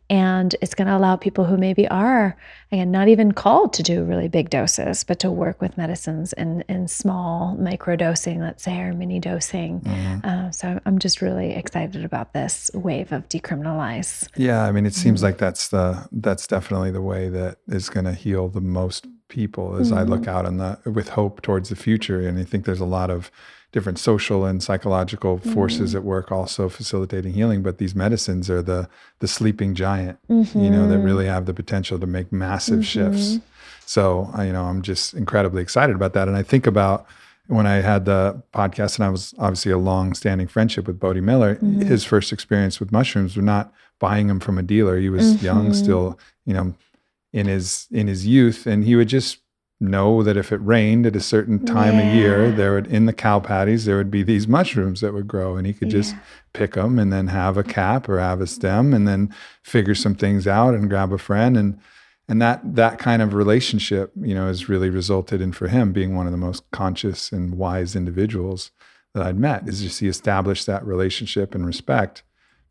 and it's going to allow people who maybe are, again, not even called to do really big doses, but to work with medicines in, in small micro dosing, let's say, or mini dosing. Mm-hmm. Uh, so I'm just really excited about this wave of decriminalize. Yeah, I mean, it seems mm-hmm. like that's the that's definitely the way that is going to heal the most people. As mm-hmm. I look mm-hmm. out on the with hope towards the future, and I think there's a lot of different social and psychological forces mm-hmm. at work also facilitating healing but these medicines are the the sleeping giant mm-hmm. you know that really have the potential to make massive mm-hmm. shifts so you know i'm just incredibly excited about that and i think about when I had the podcast, and I was obviously a long-standing friendship with Bode Miller. Mm-hmm. His first experience with mushrooms were not buying them from a dealer. He was young, still, you know, in his in his youth, and he would just know that if it rained at a certain time yeah. of year, there would in the cow patties there would be these mushrooms that would grow, and he could just pick them and then have a cap or have a stem, and then figure some things out and grab a friend and and that that kind of relationship, you know, has really resulted in for him being one of the most conscious and wise individuals that I'd met. Is just he established that relationship and respect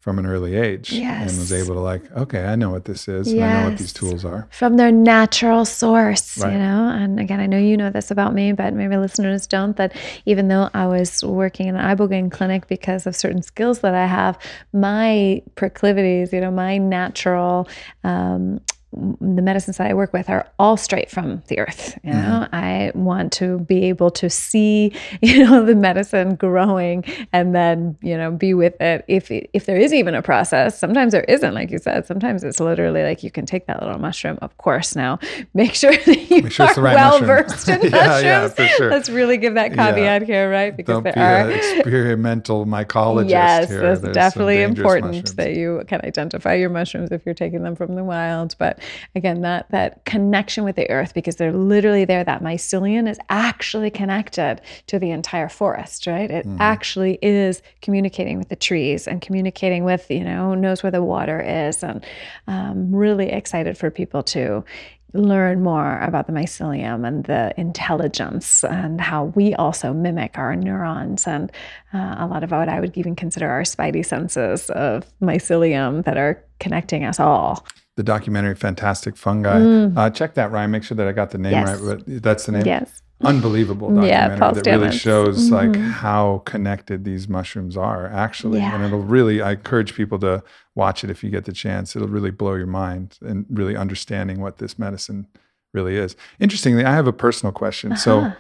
from an early age yes. and was able to like okay i know what this is yes. i know what these tools are from their natural source right. you know and again i know you know this about me but maybe listeners don't that even though i was working in an ibogaine clinic because of certain skills that i have my proclivities you know my natural um, the medicines that I work with are all straight from the earth. You know, mm-hmm. I want to be able to see, *laughs* you know, the medicine growing and then, you know, be with it. If if there is even a process, sometimes there isn't, like you said. Sometimes it's literally like you can take that little mushroom. Of course, now *laughs* make sure that you sure are right well mushroom. *laughs* versed in yeah, mushrooms. Yeah, sure. Let's really give that caveat yeah. here, right? Because Don't there be are experimental mycologist. yes, here. that's There's definitely important mushrooms. that you can identify your mushrooms if you're taking them from the wild, but again that that connection with the earth because they're literally there that mycelium is actually connected to the entire forest right? It mm-hmm. actually is communicating with the trees and communicating with you know knows where the water is. And um, really excited for people to learn more about the mycelium and the intelligence and how we also mimic our neurons. And uh, a lot of what I would even consider our spidey senses of mycelium that are connecting us all the documentary Fantastic Fungi. Mm. Uh, check that, Ryan. Make sure that I got the name yes. right. But that's the name. Yes. Unbelievable *laughs* documentary yeah, that really shows mm-hmm. like how connected these mushrooms are actually, yeah. and it'll really. I encourage people to watch it if you get the chance. It'll really blow your mind and really understanding what this medicine really is. Interestingly, I have a personal question. Uh-huh. So,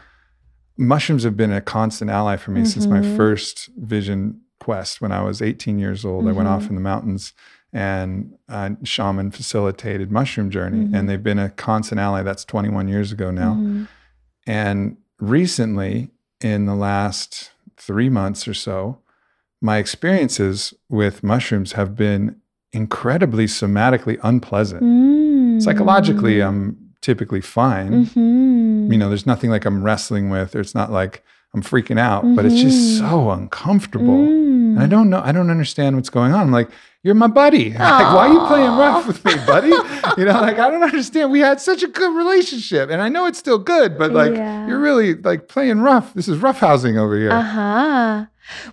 mushrooms have been a constant ally for me mm-hmm. since my mm-hmm. first vision quest when I was 18 years old. Mm-hmm. I went off mm-hmm. in the mountains and uh, shaman facilitated mushroom journey mm-hmm. and they've been a constant ally that's 21 years ago now mm-hmm. and recently in the last three months or so my experiences with mushrooms have been incredibly somatically unpleasant. Mm. Psychologically, I'm typically fine. Mhm. You know, there's nothing like I'm wrestling with, or it's not like I'm freaking out, but it's just Mhm. so uncomfortable. Mm. And I don't know, I don't understand what's going on. I'm like, you're my buddy. *laughs* Like, why are you playing rough with me, buddy? you know, like I don't understand. We had such a good relationship. And I know it's still good, but like Yeah. you're really like playing rough. This is rough housing over here. Uh huh.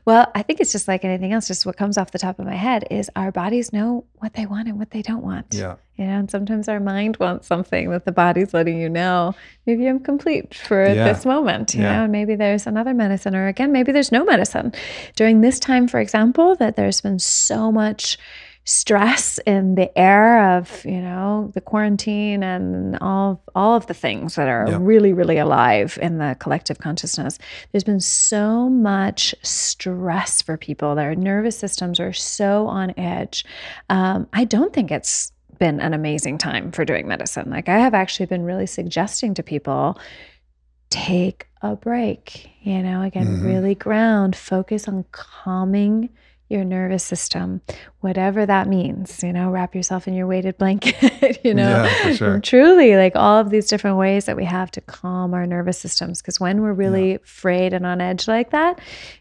Well, I think it's just like anything else. Just what comes off the top of my head is our bodies know what they want and what they don't want. yeah. You know, and sometimes our mind wants something that the body's letting you know. Maybe I'm complete for Yeah. this moment, you Yeah. know, and maybe there's another medicine, or again, maybe there's no medicine. During this time, for example, that there's been so much stress in the air of you know the quarantine and all all of the things that are Yeah. really really alive in the collective consciousness there's been so much stress for people their nervous systems are so on edge um, i don't think it's been an amazing time for doing medicine like i have actually been really suggesting to people take a break you know again Mhm. really ground focus on calming your nervous system whatever that means you know wrap yourself in your weighted blanket *laughs* you know Yeah, for sure. truly like all of these different ways that we have to calm our nervous systems because when we're really afraid and on edge like that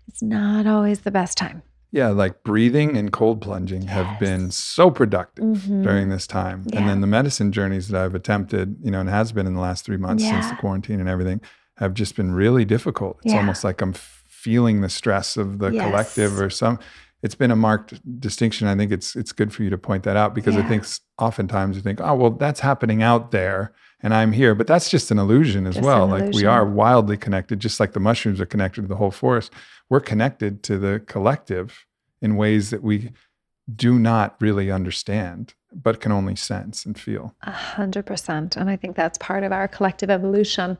it's not always the best time Yeah, like breathing and cold plunging have been so productive Mhm. during this time. Yeah. And then the medicine journeys that I've attempted, you know, and has been in the last three months since the quarantine and everything, have just been really difficult. It's Yeah. almost like I'm feeling the stress of the collective or some. It's been a marked distinction. I think it's it's good for you to point that out because I think oftentimes you think, oh well, that's happening out there and I'm here, but that's just an illusion as Just well. an Like we are wildly connected, just like the mushrooms are connected to the whole forest. We're connected to the collective in ways that we do not really understand, but can only sense and feel. A hundred percent. And I think that's part of our collective evolution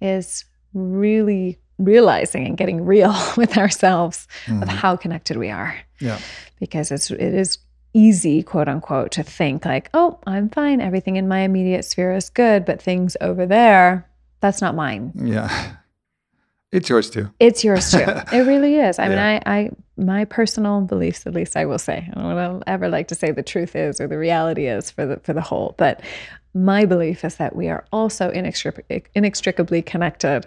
is really realizing and getting real *laughs* with ourselves of Mhm. how connected we are. Yeah. Because it's it is easy, quote unquote, to think like, oh, I'm fine. Everything in my immediate sphere is good, but things over there, that's not mine. Yeah. *laughs* It's yours too. It's yours too. *laughs* it really is. I mean, Yeah. I, I, my personal beliefs, at least I will say, I don't ever like to say the truth is or the reality is for the for the whole, but my belief is that we are also inextric- inextricably connected.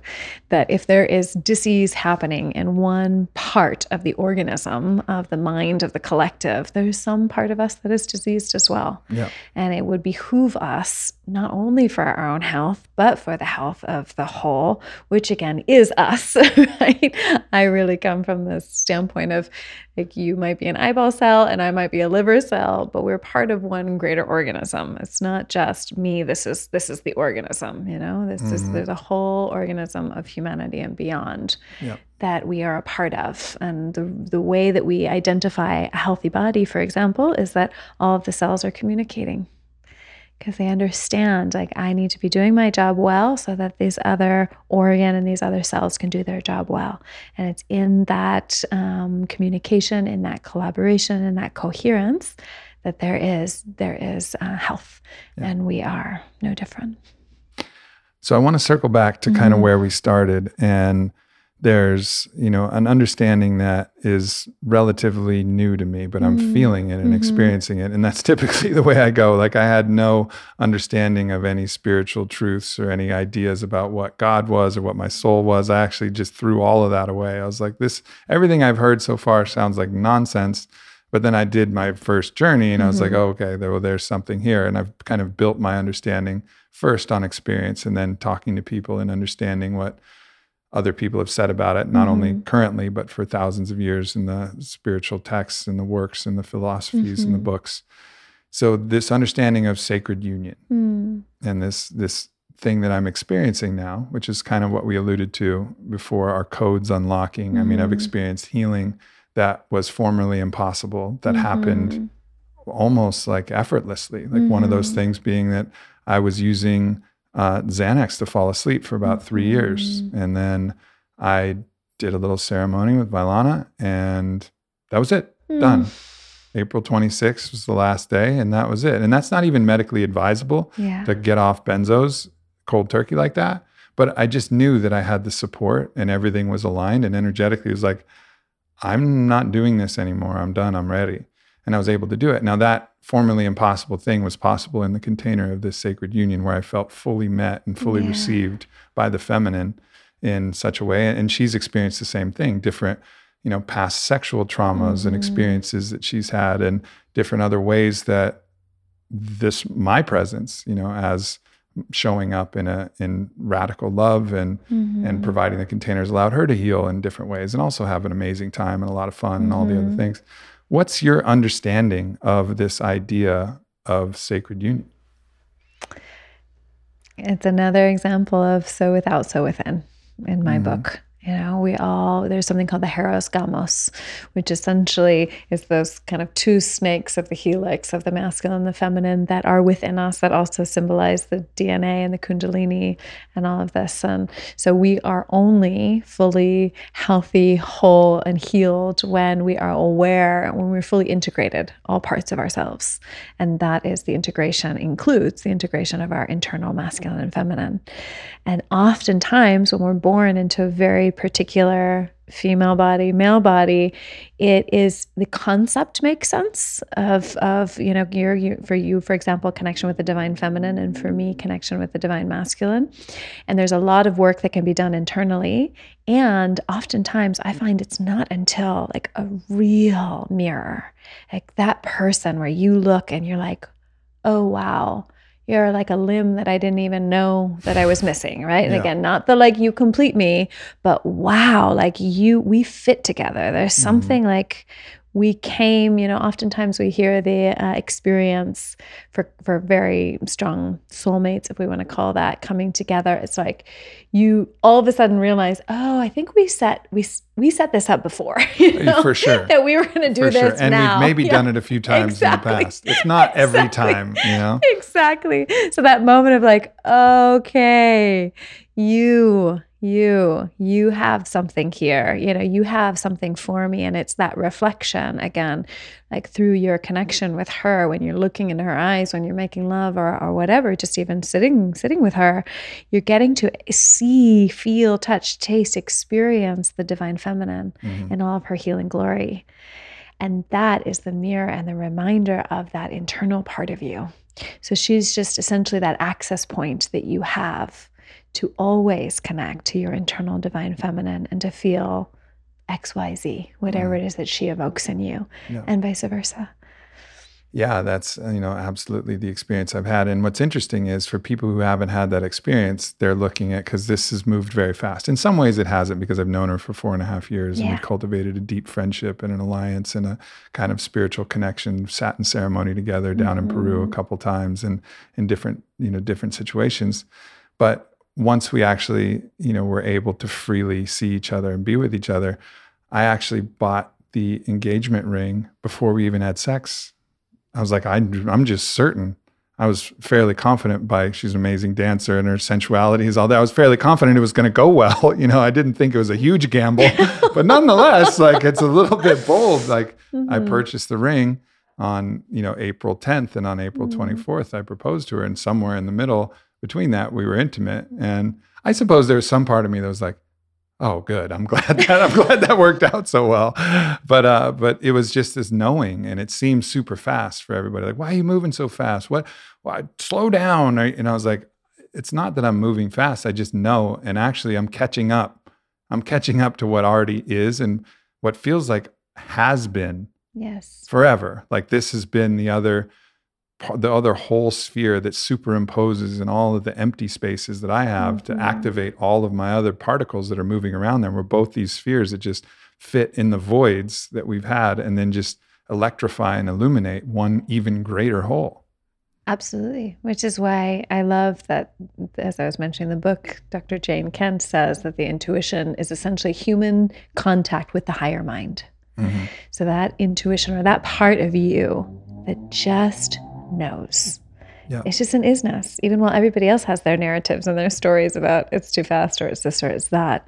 That if there is disease happening in one part of the organism, of the mind, of the collective, there's some part of us that is diseased as well. Yeah. And it would behoove us, not only for our own health, but for the health of the whole, which again is us, *laughs* right? I really come from this standpoint of like you might be an eyeball cell and I might be a liver cell, but we're part of one greater organism. It's not just me. This is this is the organism, you know? This is Mhm. there's a whole organism of humanity and beyond Yeah. that we are a part of. And the, the way that we identify a healthy body, for example, is that all of the cells are communicating because they understand, like, I need to be doing my job well so that these other organ and these other cells can do their job well. And it's in that um, communication, in that collaboration, in that coherence that there is there is uh, health, Yeah. and we are no different. So I want to circle back to kind of where we started and there's, you know, an understanding that is relatively new to me, but I'm Mhm. feeling it and Mhm. experiencing it. And that's *laughs* typically the way I go. Like I had no understanding of any spiritual truths or any ideas about what God was or what my soul was. I actually just threw all of that away. I was like, this everything I've heard so far sounds like nonsense. But then I did my first journey and I was like, Mhm. oh, okay, there, well, there's something here. And I've kind of built my understanding first on experience and then talking to people and understanding what other people have said about it, not only Mhm. currently, but for thousands of years in the spiritual texts and the works and the philosophies and the Mhm. books. So this understanding of sacred union Mm. and this this thing that I'm experiencing now, which is kind of what we alluded to before our codes unlocking. I mean, I've Mhm. experienced healing that was formerly impossible, that happened Mhm. almost like effortlessly. Like one of those Mhm. things being that I was using uh, Xanax to fall asleep for about three years. Mhm. And then I did a little ceremony with Vylana, and that was it. Done. Mm. April 26th was the last day, and that was it. And that's not even medically advisable Yeah. to get off benzos cold turkey like that. But I just knew that I had the support and everything was aligned and energetically it was like, I'm not doing this anymore. I'm done. I'm ready. and I was able to do it. Now, that formerly impossible thing was possible in the container of this sacred union where I felt fully met and fully yeah. received by the feminine in such a way. And she's experienced the same thing, different, you know, past sexual traumas mm-hmm. and experiences that she's had, and different other ways that this, my presence, you know, as showing up in a in radical love and mm-hmm. and providing the containers allowed her to heal in different ways and also have an amazing time and a lot of fun mm-hmm. and all the other mm-hmm. things What's your understanding of this idea of sacred union? It's another example of so without, so within in my mm-hmm. book. You know, we all, there's something called the Hieros Gamos, which essentially is those kind of two snakes of the helix of the masculine and the feminine that are within us that also symbolize the DNA and the Kundalini and all of this. And so we are only fully healthy, whole, and healed when we are aware, when we're fully integrated, all parts of ourselves. And that is the integration, includes the integration of our internal masculine and feminine. And oftentimes, when we're born into a very particular female body, male body, it is the concept makes sense of of you know your you, for you for example connection with the divine feminine and for me connection with the divine masculine. And there's a lot of work that can be done internally and oftentimes I find it's not until like a real mirror, like that person where you look and you're like, "Oh wow." You're like a limb that I didn't even know that I was missing, right? And yeah. again, not the like you complete me, but wow, like you, we fit together. There's mm-hmm. something mm-hmm. like we came, you know, oftentimes we hear the uh, experience for, for very strong soulmates, if we want to call that, coming together. It's like you all of a sudden realize, oh, I think we set we we set this up before, *laughs* you know, for sure that we were going to do for this sure. and now. we've maybe yeah. done it a few times exactly. in the past. It's not *laughs* exactly. every time, you know. Exactly. So that moment of like, okay, you you you have something here. You know you have something for me. And it's that reflection again like through your connection with her when you're looking in her eyes when you're making love or, or whatever just even sitting sitting with her you're getting to see feel touch taste experience the divine feminine mm-hmm. in all of her healing glory. And that is the mirror and the reminder of that internal part of you. So she's just essentially that access point that you have to always connect to your internal divine feminine and to feel XYZ, whatever mm. it is that she evokes in you, yeah. and vice versa. Yeah, that's you know absolutely the experience I've had. And what's interesting is for people who haven't had that experience, they're looking at because this has moved very fast. In some ways, it hasn't because I've known her for four and a half years, yeah. and we cultivated a deep friendship and an alliance and a kind of spiritual connection. Sat in ceremony together down mm-hmm. in Peru a mm-hmm. couple times, and in different you know different situations. But once we actually, you know, were able to freely see each other and be with each other, I actually bought the engagement ring before we even had sex. I was like, I, I'm just certain. I was fairly confident by she's an amazing dancer and her sensuality is all that. I was fairly confident it was going to go well. *laughs* You know, I didn't think it was a huge gamble, *laughs* but nonetheless, like it's a little bit *laughs* bold. Like mm-hmm. I purchased the ring on, you know, April 10th and on April mm-hmm. 24th, I proposed to her and somewhere in the middle, between that we were intimate and i suppose there was some part of me that was like oh good. I'm *laughs* glad that i'm glad that worked out so well. But uh but it was just this knowing and it seemed super fast for everybody. Like why are you moving so fast? What why slow down. And i was like it's not that i'm moving fast. I just know and actually i'm catching up. I'm catching up to what already is and what feels like has been yes. forever. Like this has been the other the other whole sphere that superimposes in all of the empty spaces that I have mm-hmm. to activate all of my other particles that are moving around them. We're both these spheres that just fit in the voids that we've had and then just electrify and illuminate one even greater whole. Absolutely, which is why I love that, as I was mentioning the book, Dr. Jane Kent says that the intuition is essentially human contact with the higher mind. Mm-hmm. So that intuition or that part of you that just knows. Yeah. It's just an isness, even while everybody else has their narratives and their stories about it's too fast or it's this or it's that.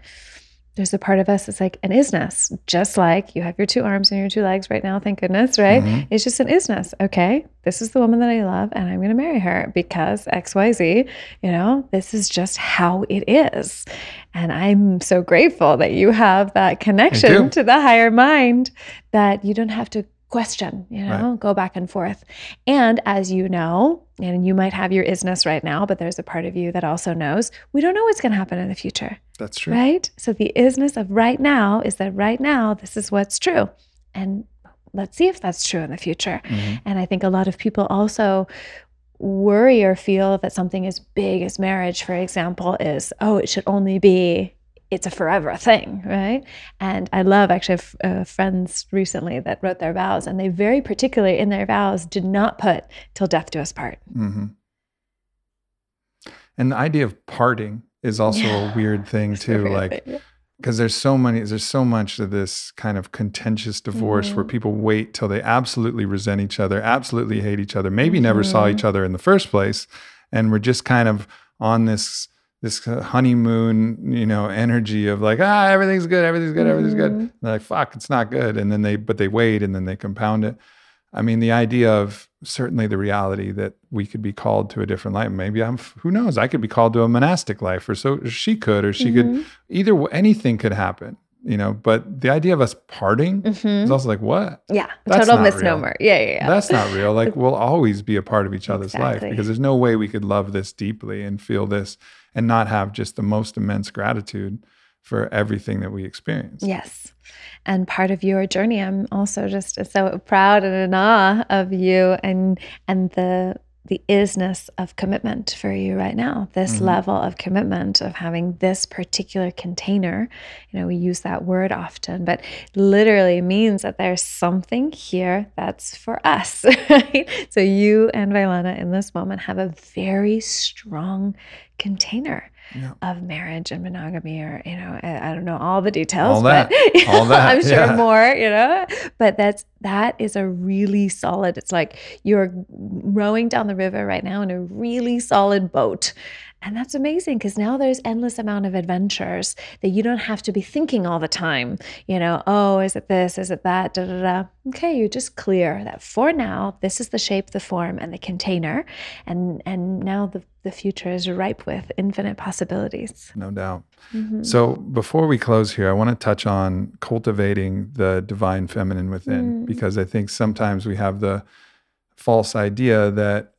There's a part of us that's like an isness, just like you have your two arms and your two legs right now, thank goodness, right? Mm-hmm. It's just an isness. Okay, this is the woman that I love and I'm going to marry her because XYZ, you know, this is just how it is. And I'm so grateful that you have that connection to the higher mind that you don't have to question, you know, right. go back and forth. And as you know, and you might have your isness right now, but there's a part of you that also knows we don't know what's going to happen in the future. That's true. Right? So the isness of right now is that right now, this is what's true. And let's see if that's true in the future. Mm-hmm. And I think a lot of people also worry or feel that something as big as marriage, for example, is, oh, it should only be it's a forever thing, right? And I love actually uh, friends recently that wrote their vows, and they very particularly in their vows did not put "till death do us part." Mm-hmm. And the idea of parting is also yeah. a weird *laughs* thing too, like because there's so many, there's so much of this kind of contentious divorce mm-hmm. where people wait till they absolutely resent each other, absolutely hate each other, maybe mm-hmm. never saw each mm-hmm. other in the first place, and we're just kind of on this this honeymoon, you know, energy of like, ah, everything's good, everything's good, everything's good. Mm-hmm. They're like, fuck, it's not good. And then they, but they wait and then they compound it. I mean, the idea of certainly the reality that we could be called to a different life. Maybe I'm, who knows? I could be called to a monastic life, or so she could, or she mm-hmm. could. Either anything could happen, you know. But the idea of us parting mm-hmm. is also like, what? Yeah, That's total misnomer. Yeah, yeah, yeah, That's not real. Like *laughs* we'll always be a part of each other's exactly. life because there's no way we could love this deeply and feel this and not have just the most immense gratitude for everything that we experience. Yes. And part of your journey, I'm also just so proud and in awe of you and and the the isness of commitment for you right now this mm-hmm. level of commitment of having this particular container. You know we use that word often but literally means that there's something here that's for us *laughs* right? So you and Vylana in this moment have a very strong container yeah. of marriage and monogamy or you know I, I, don't know all the details all that, but all *laughs* that, i'm sure yeah. more you know but that's that is a really solid it's like you're rowing down the river right now in a really solid boat and that's amazing because now there's endless amount of adventures that you don't have to be thinking all the time. You know, oh, is it this? Is it that? Da, da, da. Okay, you're just clear that for now, this is the shape, the form, and the container. And and now the, the future is ripe with infinite possibilities. No doubt. Mm-hmm. So before we close here, I want to touch on cultivating the divine feminine within, mm. because I think sometimes we have the false idea that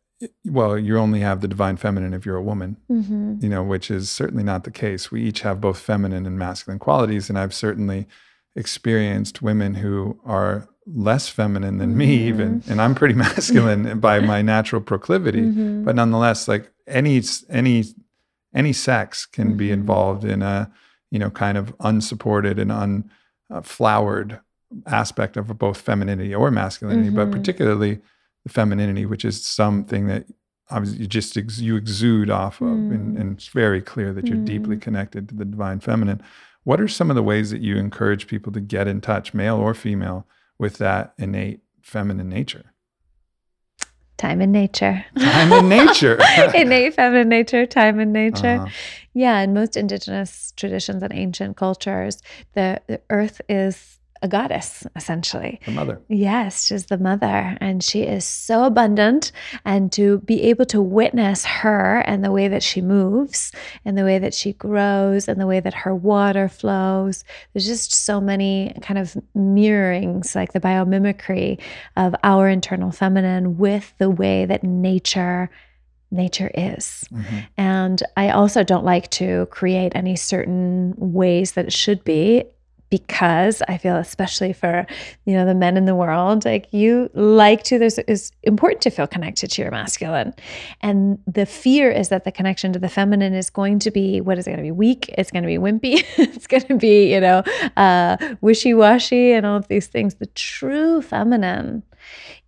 well, you only have the divine feminine if you're a woman, mm-hmm. you know, which is certainly not the case. We each have both feminine and masculine qualities. And I've certainly experienced women who are less feminine than mm-hmm. me, even, and I'm pretty *laughs* masculine by my natural proclivity. Mm-hmm. But nonetheless, like any, any, any sex can be mm-hmm. involved in a, you know, kind of unsupported and unflowered aspect of both femininity or masculinity, but mm-hmm. particularly the femininity, which is something that obviously you just ex- you exude off of, mm. and, and, it's very clear that you're mm. deeply connected to the divine feminine. What are some of the ways that you encourage people to get in touch, male or female, with that innate feminine nature? Time in nature. Time in nature. *laughs* innate feminine nature, time in nature. Uh-huh. Yeah, in most indigenous traditions and ancient cultures, the, the earth is a goddess, essentially. The mother. Yes, she's the mother. And she is so abundant. And to be able to witness her and the way that she moves, and the way that she grows, and the way that her water flows, there's just so many kind of mirrorings, like the biomimicry of our internal feminine with the way that nature nature is. Mm-hmm. And I also don't like to create any certain ways that it should be because I feel especially for you know the men in the world like you like to there's is important to feel connected to your masculine. And the fear is that the connection to the feminine is going to be what is it going to be weak? It's going to be wimpy. *laughs* It's going to be you know uh, wishy-washy and all of these things. The true feminine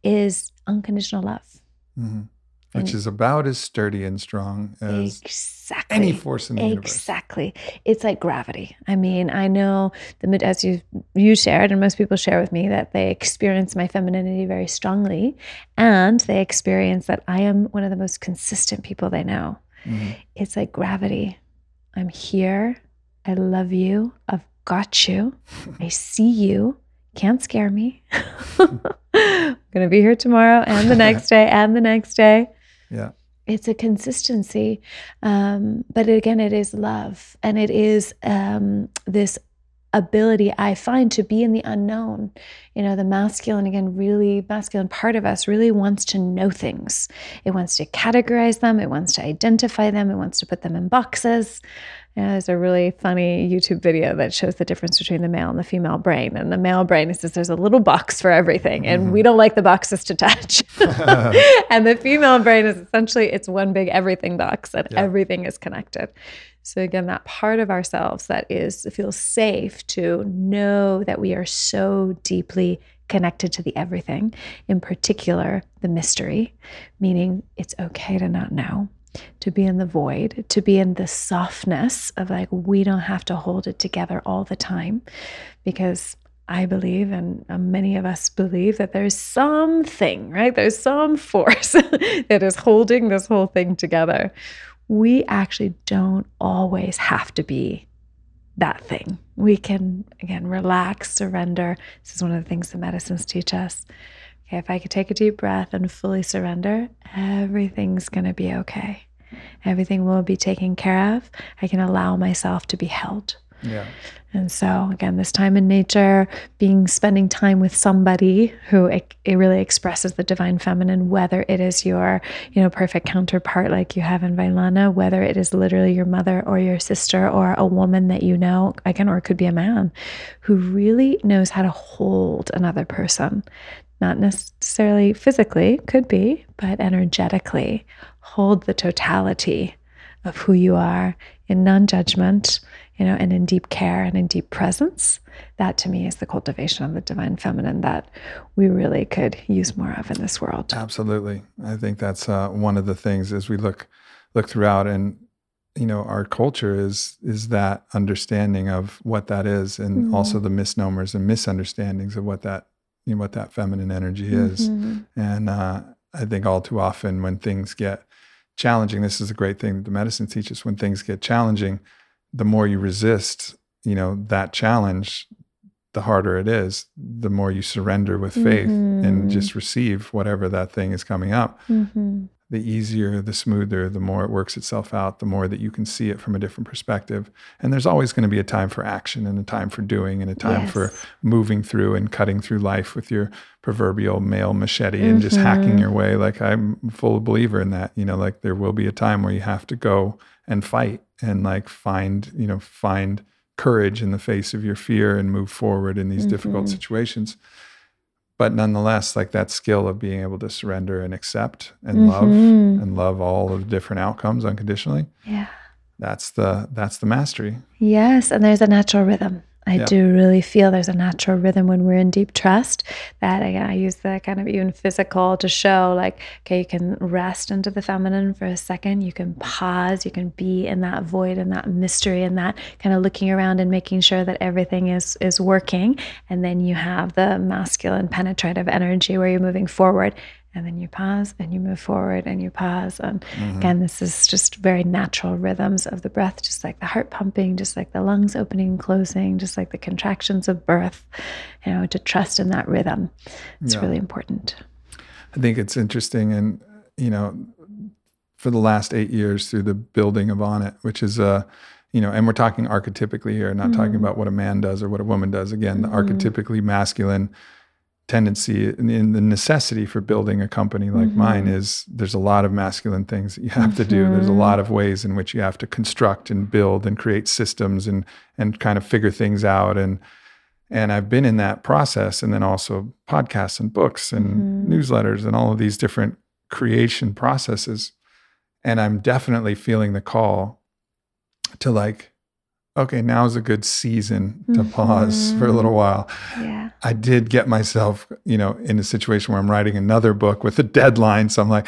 is unconditional love. Mm-hmm which is about as sturdy and strong as exactly, any force in the exactly. universe. Exactly. It's like gravity. I mean, I know the as you you shared and most people share with me that they experience my femininity very strongly and they experience that I am one of the most consistent people they know. Mm-hmm. It's like gravity. I'm here. I love you. I've got you. *laughs* I see you. Can't scare me. *laughs* I'm going to be here tomorrow and the next *laughs* day and the next day. Yeah. It's a consistency. Um, but again, it is love. And it is um, this ability I find to be in the unknown. You know, the masculine, again, really masculine part of us really wants to know things. It wants to categorize them, it wants to identify them, it wants to put them in boxes. Know, there's a really funny YouTube video that shows the difference between the male and the female brain. And the male brain says there's a little box for everything, and mm-hmm. we don't like the boxes to touch. *laughs* *laughs* and the female brain is essentially it's one big everything box, and yeah. everything is connected. So again, that part of ourselves that is feels safe to know that we are so deeply connected to the everything, in particular the mystery, meaning it's okay to not know, to be in the void, to be in the softness of like we don't have to hold it together all the time because I believe, and uh, many of us believe, that there's something, right? There's some *laughs* force *laughs* that is holding this whole thing together we actually don't always have to be that thing. We can, again, relax, surrender. This is one of the things the medicines teach us. Okay, if I could take a deep breath and fully surrender, everything's going to be okay. Everything will be taken care of. I can allow myself to be held. Yeah. And so again, this time in nature, being spending time with somebody who it, it, really expresses the divine feminine, whether it is your, you know, perfect counterpart like you have in Vylana, whether it is literally your mother or your sister or a woman that you know, again, or it could be a man who really knows how to hold another person. Not necessarily physically, could be, but energetically. Hold the totality of who you are in non judgment you know, and in deep care and in deep presence. That to me is the cultivation of the divine feminine that we really could use more of in this world. Absolutely, I think that's uh, one of the things as we look look throughout, and you know, our culture is is that understanding of what that is, and mm-hmm. also the misnomers and misunderstandings of what that you know, what that feminine energy is, mm-hmm. and uh, I think all too often when things get challenging, this is a great thing that the medicine teaches. When things get challenging the more you resist, you know, that challenge, the harder it is, the more you surrender with faith mm-hmm. and just receive whatever that thing is coming up. Mm-hmm. The easier, the smoother, the more it works itself out, the more that you can see it from a different perspective. And there's always going to be a time for action and a time for doing and a time yes. for moving through and cutting through life with your proverbial male machete mm-hmm. and just hacking mm-hmm. your way. Like I'm full believer in that. You know, like there will be a time where you have to go and fight and like find you know find courage in the face of your fear and move forward in these mm-hmm. difficult situations but nonetheless like that skill of being able to surrender and accept and mm-hmm. love and love all of the different outcomes unconditionally yeah. that's the that's the mastery. Yes and there's a natural rhythm I yeah. do really feel there's a natural rhythm when we're in deep trust that again, I use the kind of even physical to show like, okay, you can rest into the feminine for a second. You can pause. You can be in that void and that mystery and that kind of looking around and making sure that everything is is working. And then you have the masculine penetrative energy where you're moving forward and then you pause and you move forward and you pause and mm-hmm. again this is just very natural rhythms of the breath just like the heart pumping just like the lungs opening and closing just like the contractions of birth you know to trust in that rhythm it's yeah. really important i think it's interesting and you know for the last eight years through the building of Onnit which is a you know, and we're talking archetypically here, not mm-hmm. talking about what a man does or what a woman does. Again, the mm-hmm. archetypically masculine tendency in the necessity for building a company like mm-hmm. mine is there's a lot of masculine things that you have mm-hmm. to do there's a lot of ways in which you have to construct and build and create systems and and kind of figure things out and and I've been in that process and then also podcasts and books and mm-hmm. newsletters and all of these different creation processes and I'm definitely feeling the call to like okay, now is a good season to mm-hmm. pause for a little mm-hmm. while. Yeah. I did get myself, you know, in a situation where I'm writing another book with a deadline. So I'm like,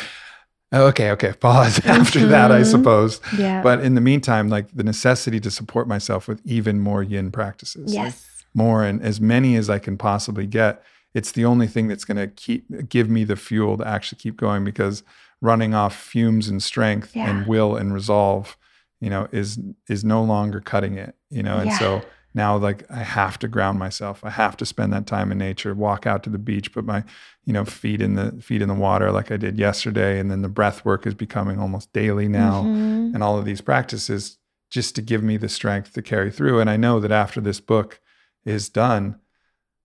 okay, okay, pause *laughs* after mm-hmm. that, I mm-hmm. suppose. Yeah. But in the meantime, like the necessity to support myself with even more yin practices. Yes. Like more and as many as I can possibly get. It's the only thing that's going to keep give me the fuel to actually keep going because running off fumes and strength yeah. and will and resolve you know is is no longer cutting it you know and yeah. so now like i have to ground myself i have to spend that time in nature walk out to the beach put my you know feet in the feet in the water like i did yesterday and then the breath work is becoming almost daily now mm-hmm. and all of these practices just to give me the strength to carry through and i know that after this book is done,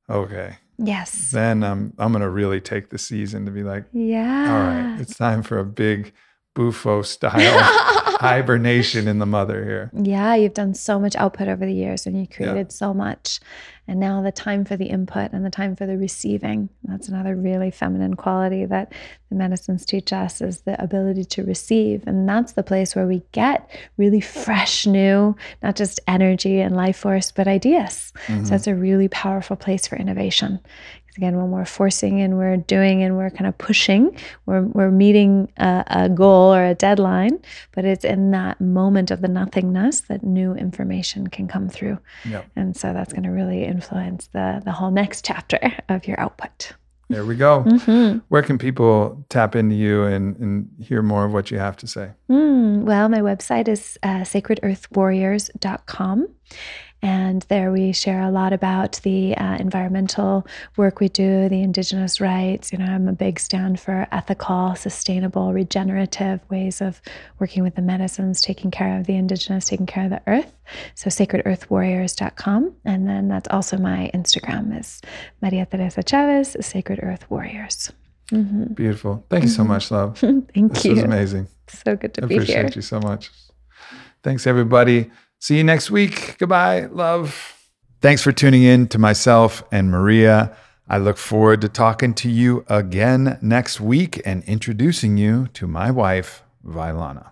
okay, Yes. then I'm I'm gonna really take the season to be like, Yeah. all right, it's time for a big bufo style *laughs* *laughs* hibernation in the mother here. Yeah, you've done so much output over the years and you created so much. And now the time for the input and the time for the receiving. That's another really feminine quality that the medicines teach us is the ability to receive. And that's the place where we get really fresh, new, not just energy and life force, but ideas. Mhm. So that's a really powerful place for innovation. Again, when we're forcing and we're doing and we're kind of pushing, we're, we're meeting a, a goal or a deadline, but it's in that moment of the nothingness that new information can come through. Yep. And so that's going to really influence the, the whole next chapter of your output. There we go. Mm-hmm. Where can people tap into you and, and hear more of what you have to say? Mm, well, my website is uh, sacredearthwarriors.com. And there we share a lot about the uh, environmental work we do, the indigenous rights. You know, I'm a big stand for ethical, sustainable, regenerative ways of working with the medicines, taking care of the indigenous, taking care of the earth. So sacredearthwarriors.com. And then that's also my Instagram is Maria Teresa Chavez, Sacred Earth Warriors. Mhm. Beautiful. Thank you so much, love. *laughs* Thank This you. was amazing. So good to I be here. appreciate you so much. Thanks, everybody. See you next week. Goodbye. Love. Thanks for tuning in to myself and Maria. I look forward to talking to you again next week and introducing you to my wife, Vylana.